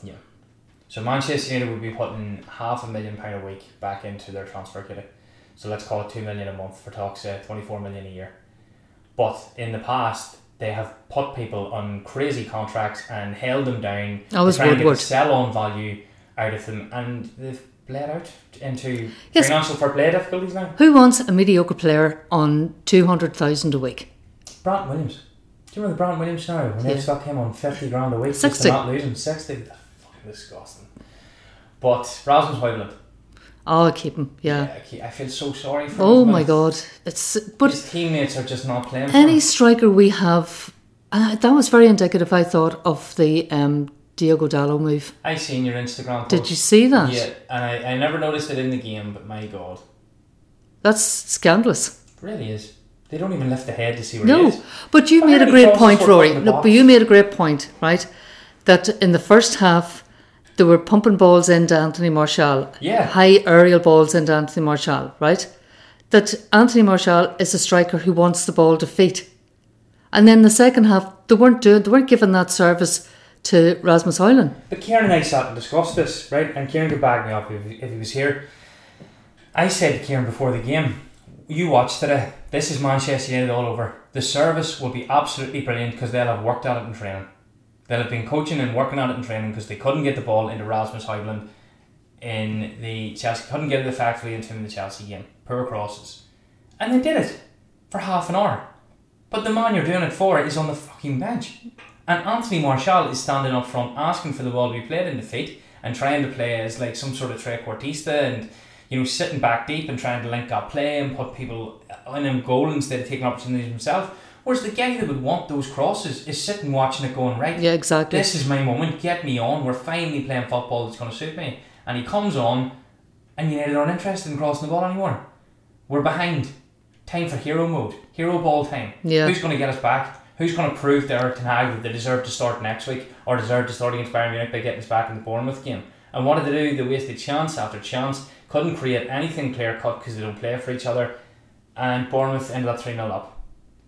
So Manchester United would be putting half a million pound a week back into their transfer kitty. So let's call it two million a month for talks, uh, twenty four million a year. But in the past, they have put people on crazy contracts and held them down. That was to get sell on value out of them, and they've bled out into Yes. financial fair play difficulties now. Who wants a mediocre player on 200,000 a week? Brant Williams. Do you remember Brant Williams now? When they Yeah. stuck him on fifty grand a week, just to not lose him sixty. Disgusting. But Rasmus Højlund. Oh, I keep him, yeah. I I feel so sorry for Oh him. my god. It's But his teammates are just not playing. for any striker we have, uh, that was very indicative, I thought, of the um, Diogo Dalot move. I seen your Instagram. Post. Did you see that? Yeah, and I, I never noticed it in the game, but my god, That's scandalous. it really is. They don't even lift the head to see where he No, but you How made a great point, Rory. Look, but you made a great point, right? That in the first half, they were pumping balls into Anthony Martial. Yeah. High aerial balls into Anthony Martial, right? That Anthony Martial is a striker who wants the ball to feet. And then the second half, they weren't doing, they weren't giving that service to Rasmus Højlund. But Kieran and I sat and discussed this, right? And Kieran could back me up if, if he was here. I said to Kieran before the game, you watch today. This is Manchester United all over. The service will be absolutely brilliant because they'll have worked at it in training. They'll have been coaching and working on it in training because they couldn't get the ball into Rasmus Højlund in the Chelsea, couldn't get it effectively into him in the Chelsea game. Poor crosses. And they did it for half an hour. But the man you're doing it for is on the fucking bench. And Anthony Martial is standing up front asking for the ball to be played in the feet and trying to play as like some sort of trequartista and you know sitting back deep and trying to link up play and put people uh, in a goal instead of taking opportunities himself. Whereas the guy that would want those crosses is sitting watching it going right. Yeah, exactly. This is my moment. Get me on. We're finally playing football that's going to suit me. And he comes on, and United aren't interested in crossing the ball anymore. We're behind. Time for hero mode. Hero ball time. Yeah. Who's going to get us back? Who's going to prove to Erik Ten Hag that they deserve to start next week or deserve to start against Bayern Munich by getting us back in the Bournemouth game? And what did they do? They wasted chance after chance. Couldn't create anything clear cut because they don't play for each other. And Bournemouth ended up 3 0 up.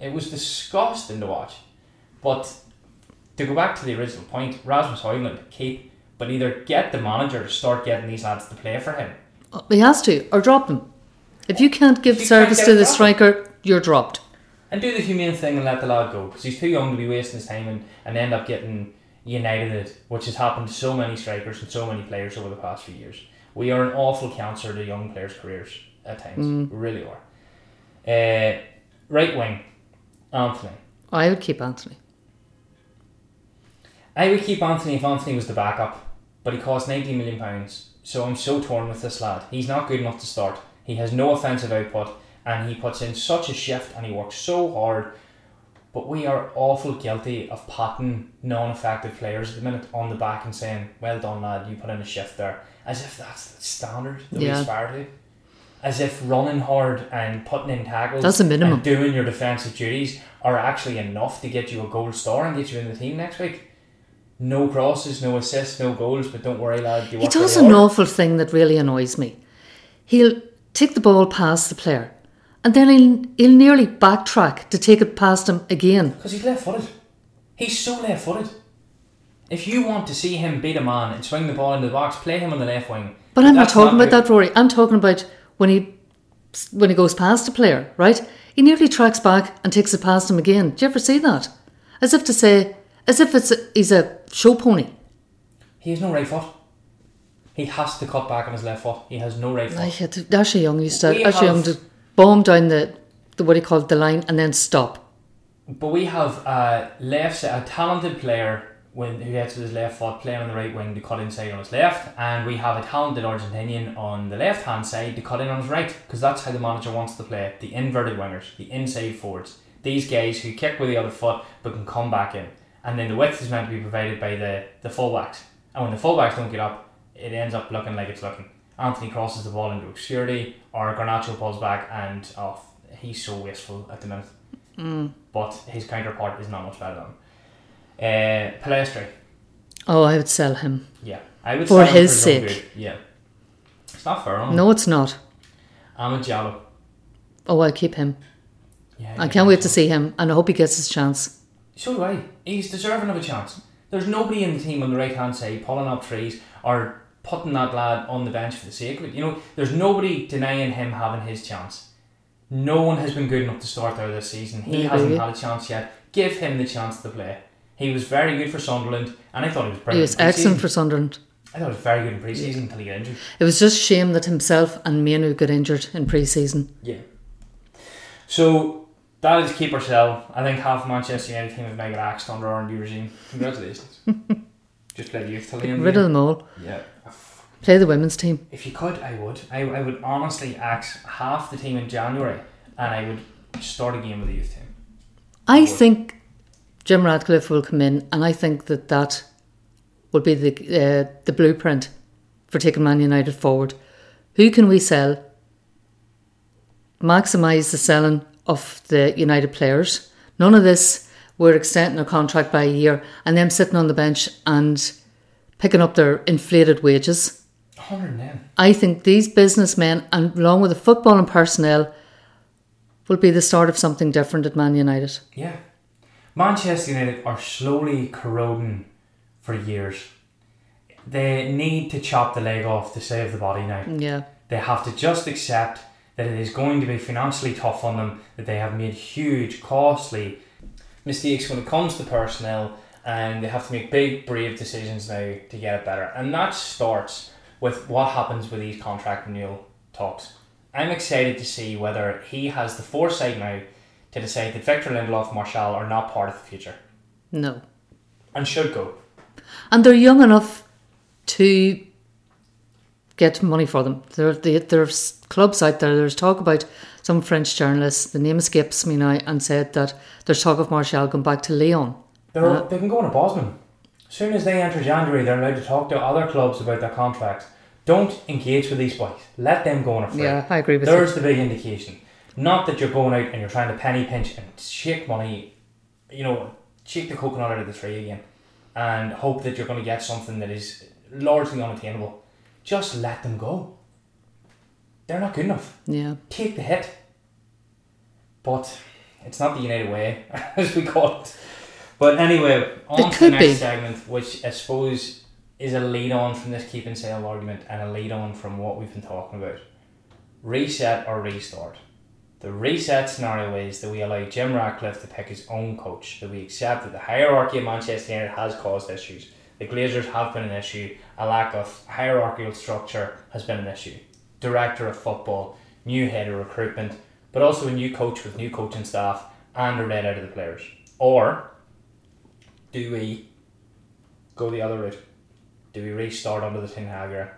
It was disgusting to watch. But to go back to the original point, Rasmus Højlund, keep, but either get the manager to start getting these lads to play for him. He has to, or drop them. If you can't give you service can't to the striker, you're dropped. And do the humane thing and let the lad go because he's too young to be wasting his time and, and end up getting United, which has happened to so many strikers and so many players over the past few years. We are an awful cancer to young players' careers at times. We really are. Uh, right wing, Anthony. I would keep Anthony. I would keep Anthony if Anthony was the backup, but he cost ninety million pounds. So I'm so torn with this lad. He's not good enough to start. He has no offensive output, and he puts in such a shift and he works so hard. But we are awful guilty of patting non-effective players at the minute on the back and saying, "Well done, lad. You put in a shift there," as if that's the standard that we Yeah. aspire to. As if running hard and putting in tackles That's a minimum. and doing your defensive duties are actually enough to get you a gold star and get you in the team next week. No crosses, no assists, no goals, but don't worry, lad. You He does an awful thing that really annoys me. He'll take the ball past the player, and then he'll, he'll nearly backtrack to take it past him again. Because he's left footed. He's so left footed. If you want to see him beat a man and swing the ball into the box, play him on the left wing. But I'm not talking about good. that, Rory. I'm talking about when he when he goes past a player, right? He nearly tracks back and takes it past him again. Do you ever see that? As if to say, as if it's a, he's a show pony. He has no right foot. He has to cut back on his left foot. He has no right foot. I had Ashley Young used to We Ashley Young to bomb down the, the what he called the line and then stop. But we have a left, a talented player when who gets with his left foot playing on the right wing to cut inside on his left, and we have a talented Argentinian on the left hand side to cut in on his right because that's how the manager wants to play the inverted wingers, the inside forwards. These guys who kick with the other foot but can come back in, and then the width is meant to be provided by the the fullbacks. And when the fullbacks don't get up, it ends up looking like it's looking. Anthony crosses the ball into obscurity, or Garnacho pulls back, and oh, he's so wasteful at the minute mm. but his counterpart is not much better than him. Uh, Pellistri, Oh, I would sell him. yeah, I would For sell his his own sake. good, Yeah, it's not fair. No, it's not. Amad Diallo. Oh, I'll keep him. Yeah, I can't wait to see him, and I hope he gets his chance. So do I. He's deserving of a chance. There's nobody in the team on the right hand side pulling up trees or putting that lad on the bench for the sake of it. You know, there's nobody denying him having his chance. No one has been good enough to start there this season. He Yeah, hasn't had a chance yet. Give him the chance to play. He was very good for Sunderland, and I thought he was pretty. He was excellent for Sunderland. I thought he was very good in pre-season until he got injured. It was just shame that himself and Mainoo got injured in pre-season. Yeah. So that is keep or sell. I think half Manchester United team have now got axed under our new regime. Congratulations. *laughs* Just play youth till the Get end. rid of them all. Yeah. Play the women's team. If you could, I would. I, I would honestly axe half the team in January, and I would start a game with the youth team. I would. think Jim Ratcliffe will come in, and I think that that will be the uh, the blueprint for taking Man United forward. Who can we sell? Maximise the selling of the United players. None of this. We're extending a contract by a year, and them sitting on the bench and picking up their inflated wages. 110. I think these businessmen, and along with the football and personnel, will be the start of something different at Man United. Yeah. Manchester United are slowly corroding for years. They need to chop the leg off to save the body now. Yeah. They have to just accept that it is going to be financially tough on them, that they have made huge, costly mistakes when it comes to personnel, and they have to make big, brave decisions now to get it better. And that starts with what happens with these contract renewal talks. I'm excited to see whether he has the foresight now to decide that Victor Lindelof, Martial are not part of the future No. and should go. And they're young enough to get money for them. There, they, there's clubs out there. There's talk about some French journalists. The name escapes me now, and said that there's talk of Martial going back to Lyon. They're, Uh, they can go on a Bosman. As soon as they enter January, they're allowed to talk to other clubs about their contracts. Don't engage with these boys. Let them go on a free. Yeah, I agree with you. There's the big indication. Not that you're going out and you're trying to penny pinch and shake money, you know, shake the coconut out of the tree again and hope that you're going to get something that is largely unattainable. Just let them go. They're not good enough Yeah. take the hit. But it's not the United way, *laughs* as we call it. But anyway, on to the next be. segment, which I suppose is a lead on from this keep and sale argument and a lead on from what we've been talking about. Reset or restart. The reset scenario is that we allow Jim Ratcliffe to pick his own coach, that we accept that the hierarchy of Manchester United has caused issues. The Glazers have been an issue, a lack of hierarchical structure has been an issue. Director of football, new head of recruitment, but also a new coach with new coaching staff and a red out of the players. Or do we go the other route? Do we restart under the Ten Hag?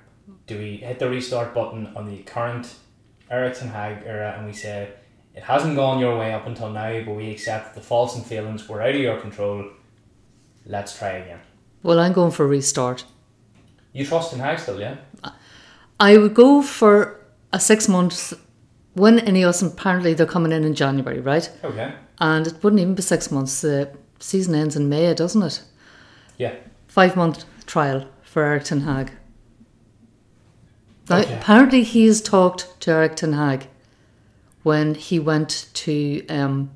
Do we hit the restart button on the current Erik Ten Hag era and we say it hasn't gone your way up until now, but we accept that the faults and failings were out of your control. Let's try again. Well, I'm going for a restart. You trust Ten Hag still, yeah? I would go for a six months when Ineos apparently they're coming in in January, right? Okay. And it wouldn't even be six months. The season ends in May, doesn't it? Yeah. Five month trial for Erik Ten Hag. Okay. apparently he's talked to Erik Ten Hag when he went to um,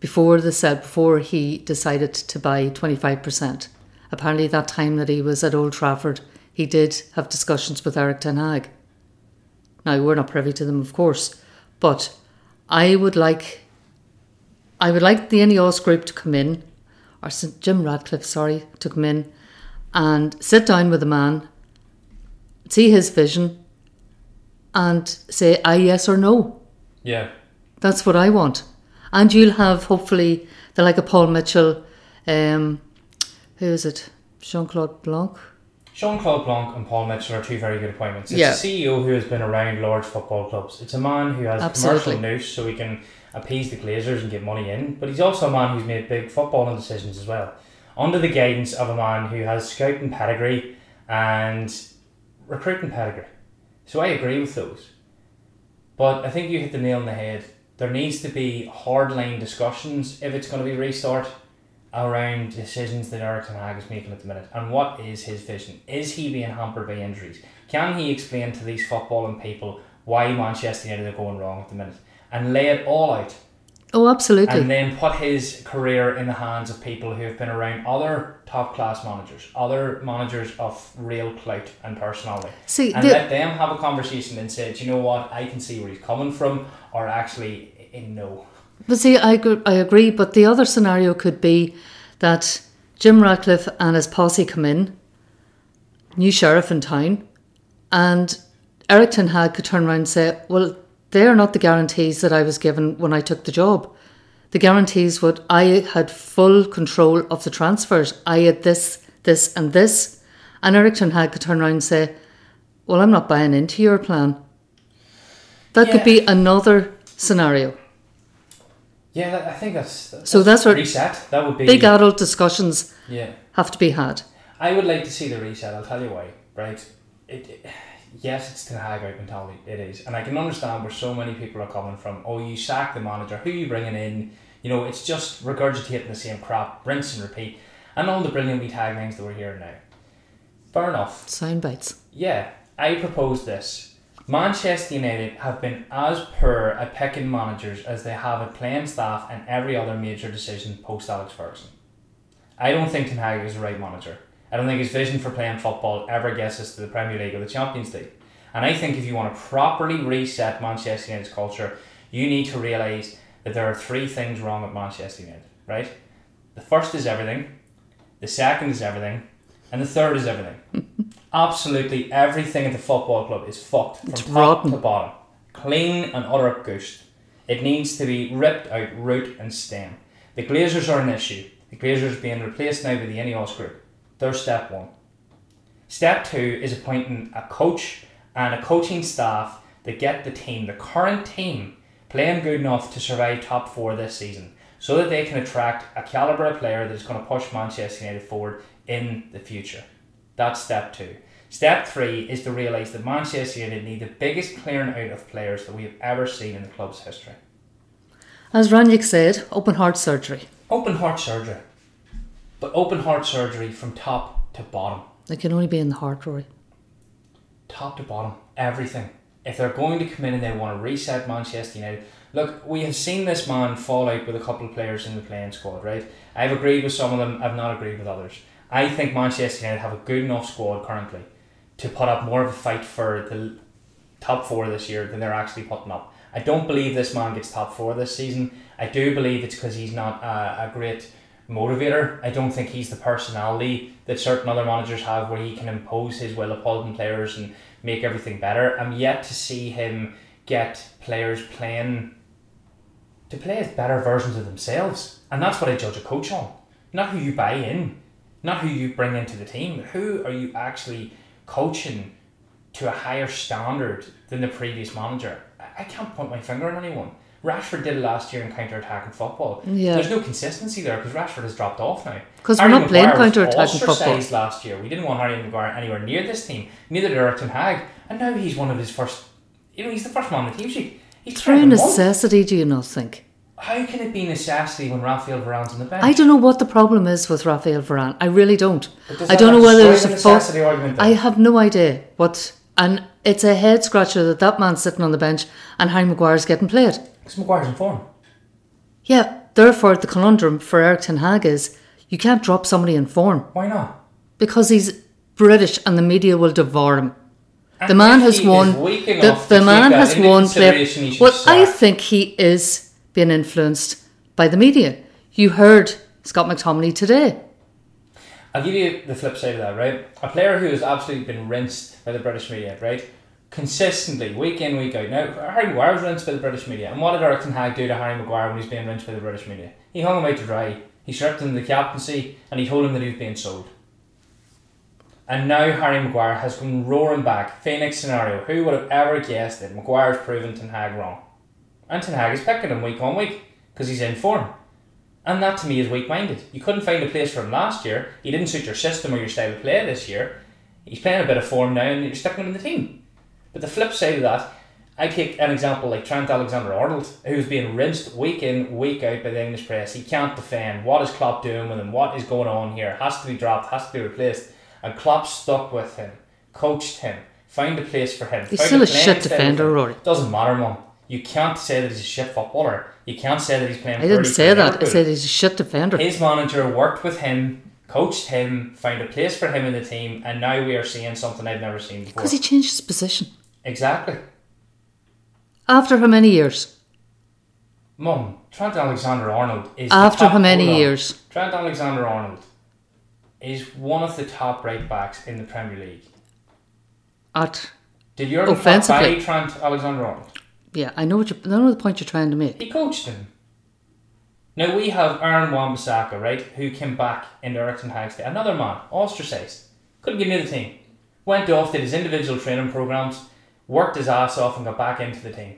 before the said before he decided to buy twenty five percent. Apparently that time that he was at Old Trafford, he did have discussions with Erik Ten Hag. Now we're not privy to them, of course, but I would like, I would like the Ineos group to come in, or St Jim Ratcliffe, sorry, to come in, and sit down with the man, see his vision, and say I yes or no. Yeah. That's what I want. And you'll have hopefully the like a Paul Mitchell, um, who is it? Jean Claude Blanc. Jean Claude Blanc and Paul Mitchell are two very good appointments. It's Yeah. a CEO who has been around large football clubs. It's a man who has Absolutely. commercial nous so he can appease the Glazers and get money in, but he's also a man who's made big footballing decisions as well. Under the guidance of a man who has scouting pedigree and recruiting pedigree. So I agree with those. But I think you hit the nail on the head. There needs to be hardline discussions if it's going to be restart around decisions that Erik Ten Hag is making at the minute. And what is his vision? Is he being hampered by injuries? Can he explain to these footballing people why Manchester United are going wrong at the minute? And lay it all out. Oh, absolutely. And then put his career in the hands of people who have been around other top class managers, other managers of real clout and personality. See, and the- let them have a conversation and say, Do you know what? I can see where he's coming from, or actually, in no. But see, I, agree- I agree, but the other scenario could be that Jim Ratcliffe and his posse come in, new sheriff in town, and Erik Ten Hag could turn around and say, Well, they're not the guarantees that I was given when I took the job. The guarantees would I had full control of the transfers. I had this, this, and this. And Erik Ten Hag could turn around and say, Well, I'm not buying into your plan. That could be another scenario. Yeah, that- I think that's, that's So that's what- reset. That would be Big adult discussions Yeah, have to be had. I would like to see the reset. I'll tell you why. Right? It, it yes, it's Ten Hag out mentality. It is, and I can understand where so many people are coming from. Oh, you sack the manager. Who are you bringing in? You know, it's just regurgitating the same crap, rinse and repeat, and all the brilliant wee taglines that we're hearing now. Fair enough. Sound bites. Yeah, I propose this. Manchester United have been as poor at picking managers as they have at playing staff and every other major decision post Alex Ferguson. I don't think Ten Hag is the right manager. I don't think his vision for playing football ever gets us to the Premier League or the Champions League. And I think if you want to properly reset Manchester United's culture, you need to realise that there are three things wrong with Manchester United, right? The first is everything, the second is everything, and the third is everything. *laughs* Absolutely everything at the football club is fucked from It's top rotten. to bottom. Clean and utter ghost. It needs to be ripped out root and stem. The Glazers are an issue. The Glazers being replaced now by the Ineos group. There's step one. Step two is appointing a coach and a coaching staff that get the team, the current team, playing good enough to survive top four this season, so that they can attract a calibre of player that is going to push Manchester United forward in the future. That's step two. Step three is to realise that Manchester United need the biggest clearing out of players that we have ever seen in the club's history. As Rangnick said, open heart surgery. Open heart surgery. But open heart surgery from top to bottom. It can only be in the heart, Rory. top to bottom, everything. If they're going to come in and they want to reset Manchester United, Look, we have seen this man fall out with a couple of players in the playing squad, right? I've agreed with some of them, I've not agreed with others. I think Manchester United have a good enough squad currently to put up more of a fight for the top four this year than they're actually putting up. I don't believe this man gets top four this season. I do believe it's because he's not a, a great motivator. I don't think he's the personality that certain other managers have where he can impose his will upon players and make everything better. I'm yet to see him get players playing to play as better versions of themselves. And that's what I judge a coach on. Not who you buy in, not who you bring into the team. Who are you actually coaching to a higher standard than the previous manager? I can't point my finger on anyone. Rashford did it last year in counter attacking football. Yeah. There's no consistency there because Rashford has dropped off now. Because we're not playing Maguire was counter-attacking football. last year. We didn't want Harry Maguire anywhere near this team. Neither did Erik Ten Hag. And now he's one of his first. You know, he's the first man on the team sheet. He's Through necessity, do you not think? How can it be necessity when Raphael Varane's on the bench? I don't know what the problem is with Raphael Varane. I really don't. I don't know whether there's a necessity argument then? I have no idea what, and it's a head scratcher that that man's sitting on the bench and Harry Maguire's getting played. Because Maguire's in form. Yeah, therefore the conundrum for Erik Ten Hag is you can't drop somebody in form Why not? because he's British and the media will devour him. And The man has won. The, the man has won. He well, I think he is being influenced by the media. You heard Scott McTominay today. I'll give you the flip side of that, right? A player who has absolutely been rinsed by the British media, right? Consistently, week in, week out. Now, Harry Maguire was rinsed by the British media. And what did Erik Ten Hag do to Harry Maguire when he's being rinsed by the British media? He hung him out to dry. He stripped him of the captaincy and he told him that he was being sold. And now Harry Maguire has come roaring back. Phoenix scenario. Who would have ever guessed it? Maguire's proven Ten Hag wrong. And Ten Hag is picking him week on week because he's in form. And that to me is weak minded. You couldn't find a place for him last year. He didn't suit your system or your style of play this year. He's playing a bit of form now and you're sticking him in the team. But the flip side of that, I take an example like Trent Alexander Arnold, who's being rinsed week in, week out by the English press. He can't defend. What is Klopp doing with him? What is going on here? Has to be dropped, has to be replaced. And Klopp stuck with him, coached him, found a place for him. He's still a shit defender. Rory. Doesn't matter, mum. You can't say that he's a shit footballer. You can't say that he's playing. I didn't say that. I said he's a shit defender. His manager worked with him, coached him, found a place for him in the team, and now we are seeing something I've never seen before. Because he changed his position. Exactly. After how many years? Mum, Trent Alexander Arnold is. After how many on. years? Trent Alexander Arnold is one of the top right backs in the Premier League. At Did Klopp Offensively. Trent Alexander Arnold? yeah, I know what you. I know the point you're trying to make. He coached him. Now we have Aaron Wan-Bissaka, right, who came back in Erik Ten Hag's day. Another man, ostracised, couldn't get near the team. Went off, did his individual training programs, worked his ass off, and got back into the team.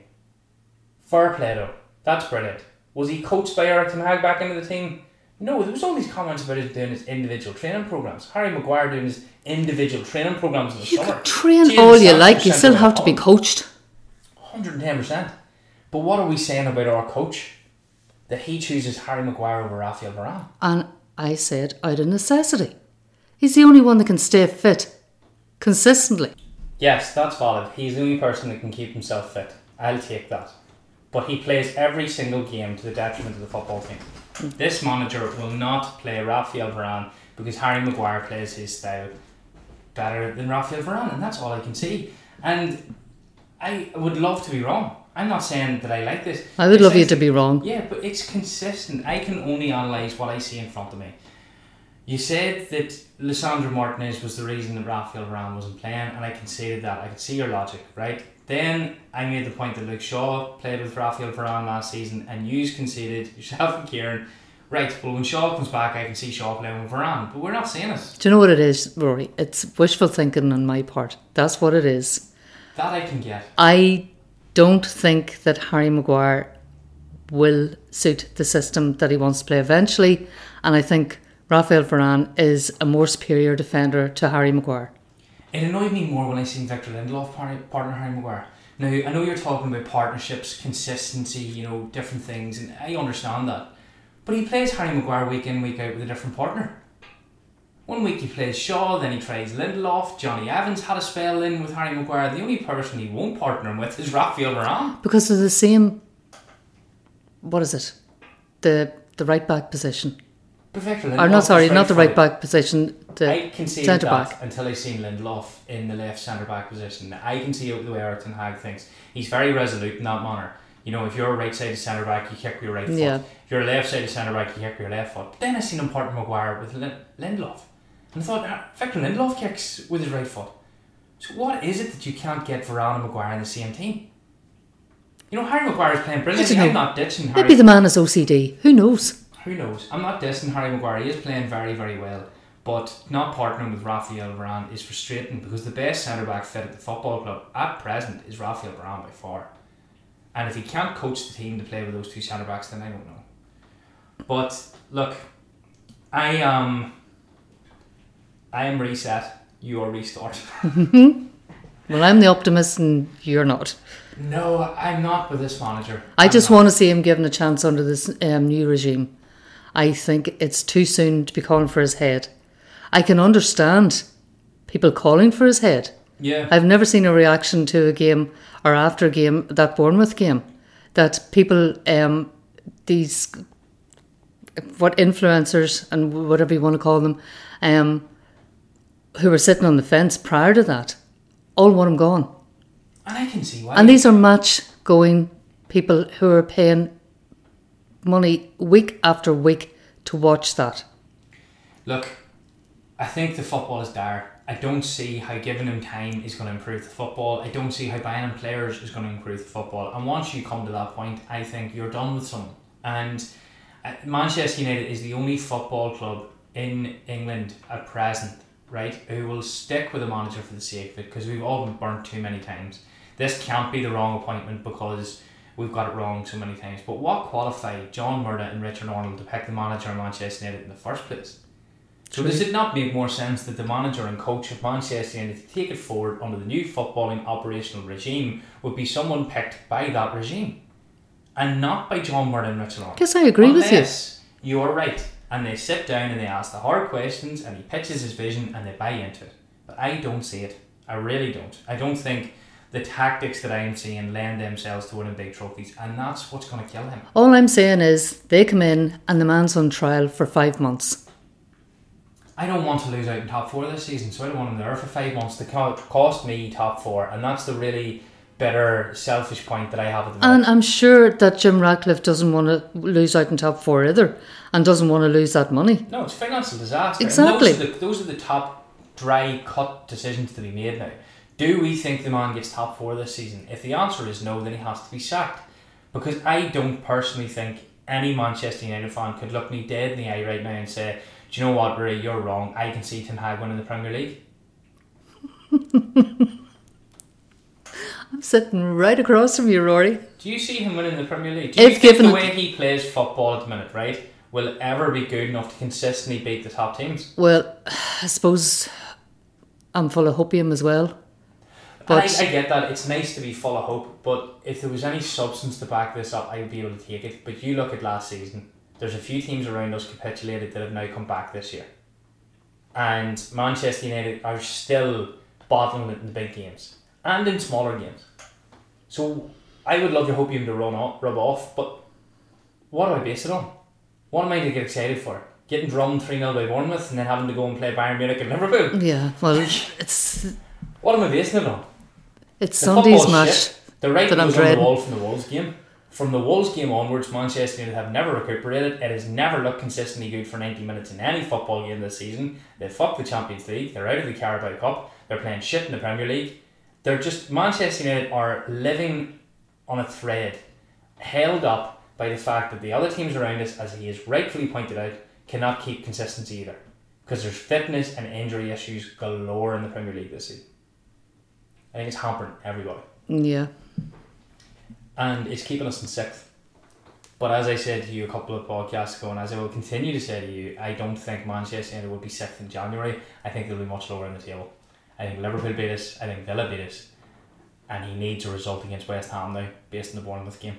Fair play though, that's brilliant. Was he coached by Erik Ten Hag back into the team? No, there was all these comments about him doing his individual training programs. Harry Maguire doing his individual training programs in the You summer. can train Jadon all you like. You still have to be coached. 110%. But what are we saying about our coach? That he chooses Harry Maguire over Raphael Varane. And I said out of necessity. He's the only one that can stay fit consistently. Yes, that's valid. He's the only person that can keep himself fit. I'll take that. But he plays every single game to the detriment of the football team. This manager will not play Raphael Varane because Harry Maguire plays his style better than Raphael Varane, and that's all I can see. And I would love to be wrong. I'm not saying that I like this. I would It's love you to be wrong. Yeah, but it's consistent. I can only analyse what I see in front of me. You said that Lisandro Martinez was the reason that Raphael Varane wasn't playing, and I conceded that. I could see your logic, right? Then I made the point that Luke Shaw played with Raphael Varane last season, and you conceded, *laughs* yourself and Kieran, right, well, when Shaw comes back, I can see Shaw playing with Varane, but we're not seeing it. Do you know what it is, Rory? It's wishful thinking on my part. That's what it is. That I can get. I don't think that Harry Maguire will suit the system that he wants to play eventually, and I think Raphael Varane is a more superior defender to Harry Maguire. It annoyed me more when I seen Victor Lindelof partner Harry Maguire. Now I know you're talking about partnerships, consistency, you know, different things, and I understand that. But he plays Harry Maguire week in, week out with a different partner. One week he plays Shaw, then he tries Lindelof. Jonny Evans had a spell in with Harry Maguire. The only person he won't partner him with is Raphael Varane. Because they're the same what is it? The the right back position. But Victor Or Lindelof no, sorry, not the right back position. I can see centre back. until I seen Lindelof in the left centre back position. I can see the way Erik Ten Hag thinks. He's very resolute in that manner. You know, if you're a right sided centre back, you kick with your right foot. Yeah. If you're a left sided centre back, you kick with your left foot. But then I seen him partner Maguire with Lin- Lindelof. And I thought, "Ah, Victor Lindelof kicks with his right foot. So what is it that you can't get Varane and Maguire in the same team? You know, Harry Maguire is playing brilliantly. I'm not ditching Harry. Maybe the man is OCD. Who knows? Who knows? I'm not dissing Harry Maguire. He is playing very, very well. But not partnering with Raphael Varane is frustrating because the best centre back fit at the football club at present is Raphael Varane by far. And if he can't coach the team to play with those two centre backs, then I don't know. But look, I am. I am reset. You are restart. *laughs* *laughs* Well, I'm the optimist, and you're not. no, I'm not with this manager. I I'm just not. want to see him given a chance under this um, new regime. I think it's too soon to be calling for his head. I can understand people calling for his head. Yeah. I've never seen a reaction to a game or after a game, that Bournemouth game, that people, um, these, what influencers and whatever you want to call them, um, who were sitting on the fence prior to that, all want him gone. and I can see why. And these are match going people who are paying money week after week to watch that. Look, I think the football is dire. I don't see how giving him time is going to improve the football. I don't see how buying him players is going to improve the football. And once you come to that point, I think you're done with someone. And uh, Manchester United is the only football club in England at present, right, who will stick with a manager for the sake of it because we've all been burnt too many times. This can't be the wrong appointment because we've got it wrong so many times. But what qualified John Murtough and Richard Arnold to pick the manager of Manchester United in the first place? So True. does it not make more sense that the manager and coach of Manchester United to take it forward under the new footballing operational regime would be someone picked by that regime, and not by John Murray and Richard Arnold? Yes, I agree with you. You are right, and they sit down and they ask the hard questions, and he pitches his vision, and they buy into it. But I don't see it. I really don't. I don't think the tactics that I am seeing lend themselves to winning big trophies, and that's what's going to kill him. All I'm saying is they come in and the man's on trial for five months. I don't want to lose out in top four this season, so I don't want him there for five months to cost me top four, and that's the really better selfish point that I have at the moment. And. I'm sure that Jim Ratcliffe doesn't want to lose out in top four either and doesn't want to lose that money. no, it's financial disaster. Exactly. those, are the, those are the top dry cut decisions to be made now. Do we think the man gets top four this season? If the answer is no, then he has to be sacked. Because I don't personally think any Manchester United fan could look me dead in the eye right now and say, "Do you know what, Ray? You're wrong. I can see Ten Hag winning the Premier League." *laughs* I'm sitting right across from you, Rory. Do you see him winning the Premier League? Do you If think given- the way he plays football at the minute, right, will ever be good enough to consistently beat the top teams? Well, *sighs* I suppose I'm full of hopium as well. But I, I get that it's nice to be full of hope, but if there was any substance to back this up, I would be able to take it. But you look at last season, there's a few teams around us capitulated that have now come back this year. And Manchester United are still bottling it in the big games and in smaller games. So I would love your hopium to run off, rub off, but what do I base it on? What am I to get excited for? Getting drummed 3 0 by Bournemouth and then having to go and play Bayern Munich and Liverpool? yeah, well, *laughs* it's What am I basing it on? It's The Sunday's match. shit. The right that I'm on the wall from the Wolves game. From the Wolves game onwards, Manchester United have never recuperated. It has never looked consistently good for 90 minutes in any football game this season. They fucked the Champions League. They're out of the Carabao Cup. They're playing shit in the Premier League. They're just Manchester United are living on a thread, held up by the fact that the other teams around us, as he has rightfully pointed out, cannot keep consistency either. Because there's fitness and injury issues galore in the Premier League this season. I think it's hampering everybody Yeah, and it's keeping us in sixth. But as I said to you a couple of podcasts ago, and as I will continue to say to you, I don't think Manchester United will be sixth in January. I think they'll be much lower in the table. I think Liverpool beat us. I think Villa beat us, and he needs a result against West Ham now, based on the Bournemouth game.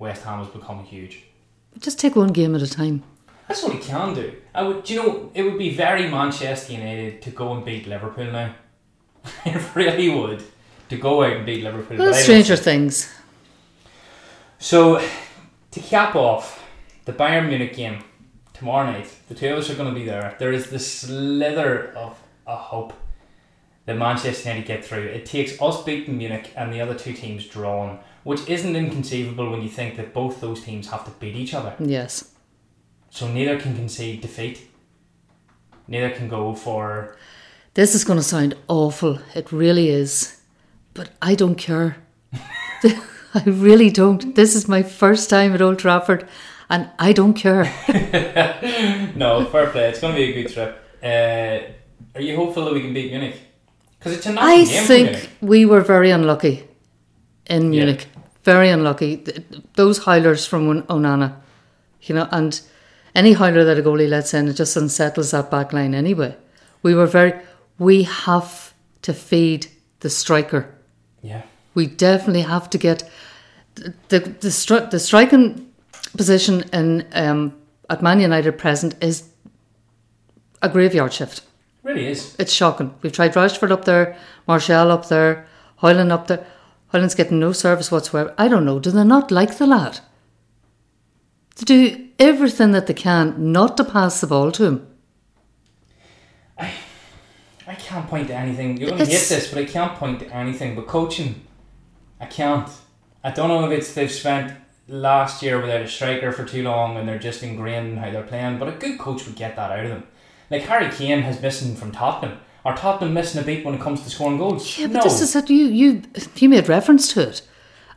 West Ham has become huge. just take one game at a time. That's what he can do. I would, do you know, it would be very Manchester United to go and beat Liverpool now. *laughs* it really would to go out and beat Liverpool. Well, but I don't Stranger Things. So, To cap off the Bayern Munich game tomorrow night, the two of us are going to be there. There is the slither of a hope that Manchester United get through. It takes us beating Munich and the other two teams drawn, which isn't inconceivable when you think that both those teams have to beat each other. Yes. So neither can concede defeat. Neither can go for. This is going to sound awful. It really is. But I don't care. *laughs* I really don't. This is my first time at Old Trafford and I don't care. *laughs* no, fair play. It's going to be a good trip. Uh, are you hopeful that we can beat Munich? Because it's a nice I game think we were very unlucky in Yeah. Munich. Very unlucky. Those howlers from Onana, you know, and any howler that a goalie lets in, it just unsettles that back line anyway. We were very. We have to feed the striker. Yeah. We definitely have to get the the the, stri- the striking position in um, at Man United present is a graveyard shift. Really is. It's shocking. We've tried Rashford up there, Martial up there, Højlund up there. Højlund's getting no service whatsoever. I don't know. Do they not like the lad? To do everything that they can not to pass the ball to him. I can't point to anything. You're going to hate this, but I can't point to anything. But coaching, I can't. I don't know if it's they've spent last year without a striker for too long and they're just ingrained in how they're playing. But a good coach would get that out of them. Like Harry Kane has missing from Tottenham. Are Tottenham missing a beat when it comes to scoring goals? Yeah, but no. this is it. You you you made reference to it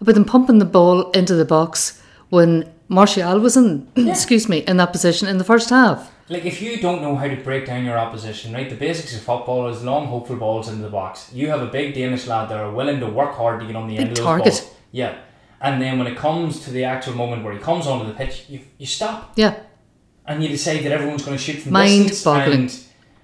about them pumping the ball into the box when Martial was in *clears throat* excuse me in that position in the first half. Like if you don't know how to break down your opposition, right? The basics of football is long, hopeful balls into the box. You have a big Danish lad that are willing to work hard to get on the end Big of those target. balls. Yeah. And then when it comes to the actual moment where he comes onto the pitch, you, you stop Yeah, and you decide that everyone's going to shoot from Mind distance boggling. and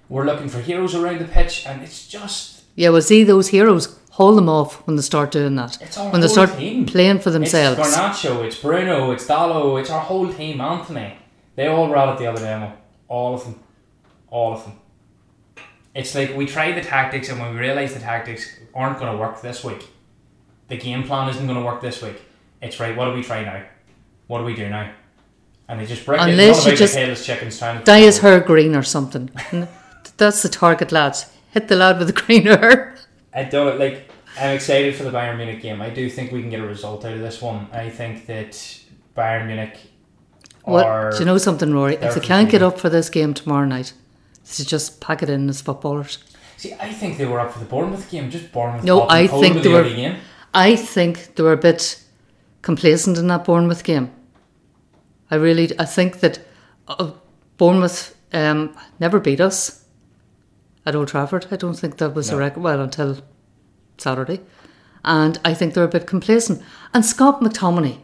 we're looking for heroes around the pitch and it's just yeah. Well, see those heroes hold them off when they start doing that. When they start team. playing for themselves. It's Garnacho, it's Bruno, it's Dalot, it's our whole team, Anthony. They all rallied the other demo. All of them. All of them. It's like we try the tactics and when we realise the tactics aren't going to work this week, the game plan isn't going to work this week. It's right, what do we try now? What do we do now? And they just break it. Unless It's you just the tailless chickens trying to Dye his hair green or something. *laughs* That's the target, lads. Hit the lad with the *laughs* green hair. I don't like. I'm excited for the Bayern Munich game. I do think we can get a result out of this one. I think that Bayern Munich What? are. Do you know something, Rory? If they can't get up for this game tomorrow night, to just pack it in as footballers. See, I think they were up for the Bournemouth game. Just Bournemouth. No, I think they the were-. I think they were a bit complacent in that Bournemouth game. I really, I think that uh, Bournemouth um, never beat us at Old Trafford. I don't think that was No. a record. Well, until Saturday, and I think they're a bit complacent. And Scott McTominay,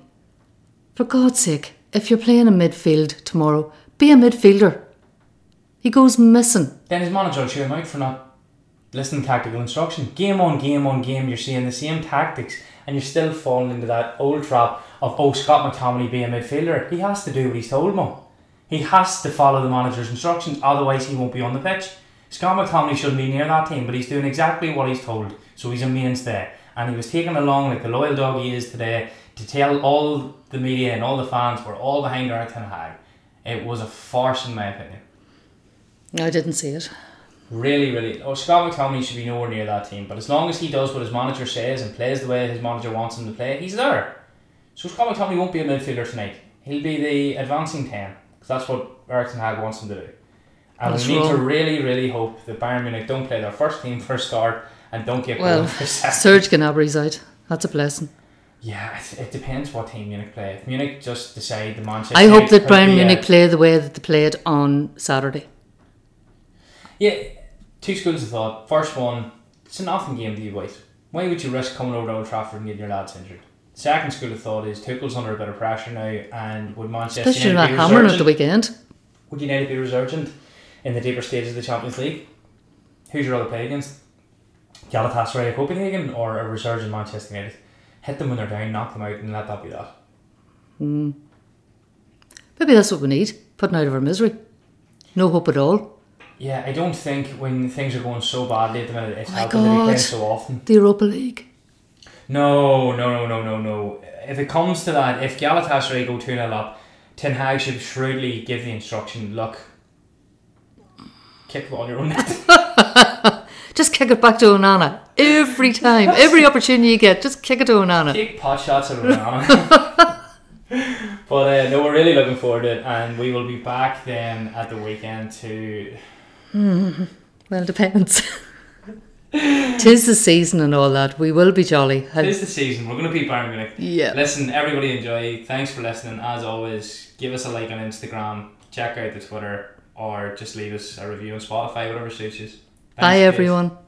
for God's sake, if you're playing in midfield tomorrow, be a midfielder. He goes missing. Then his manager will chew him out for not listening to tactical instruction. Game on game on game, you're seeing the same tactics, and you're still falling into that old trap of oh Scott McTominay being a midfielder. He has to do what he's told, Mo. He has to follow the manager's instructions, otherwise he won't be on the pitch. Scott McTominay shouldn't be near that team, but he's doing exactly what he's told, so he's a mainstay. And he was taken along like the loyal dog he is today to tell all the media and all the fans we're all behind Erik Ten Hag. It was a farce in my opinion. I didn't see it. Really, really. Oh, Scott McTominay should be nowhere near that team. But as long as he does what his manager says and plays the way his manager wants him to play, he's there. So Scott McTominay won't be a midfielder tonight. He'll be the advancing 10. Because that's what Erik Ten Hag wants him to do. And That's we need to really, really hope that Bayern Munich don't play their first team first start and don't get Well, going for second. Serge Gnabry's out. That's a blessing. Yeah, it, it depends what team Munich play. If Munich just decide the Manchester I hope that Bayern be a- Munich play the way that they played on Saturday. Yeah, two schools of thought. First one, it's an nothing game to you boys. Why would you risk coming over to Old Trafford and getting your lads injured? Second school of thought is Tuchel's under a bit of pressure now, and would Manchester Especially United that be hammering at the weekend. Would United be resurgent in the deeper stages of the Champions League? Who's your other play against? Galatasaray Copenhagen or a resurgent Manchester United? Hit them when they're down, knock them out, and let that be that. Maybe that's what we need. Putting out of our misery. No hope at all. Yeah, I don't think when things are going so badly at the minute, it's Oh helping be playing so often. The Europa League. No, no, no, no, no, no. If it comes to that, if Galatasaray go 2 0 up, Ten Hag should shrewdly give the instruction look, kick on your own net. *laughs* Just kick it back to Onana every *laughs* time, every opportunity you get. Just kick it to Onana. Take pot shots at Onana. *laughs* but uh, no, we're really looking forward to it, and we will be back then at the weekend to. *laughs* Well, it depends. Tis the season and all that. We will be jolly. It is the season. We're going to be Bayern Munich. Yeah. Listen, everybody enjoy. Thanks for listening. As always, give us a like on Instagram, check out the Twitter, or just leave us a review on Spotify, whatever suits you. Thanks, Bye, guys. everyone.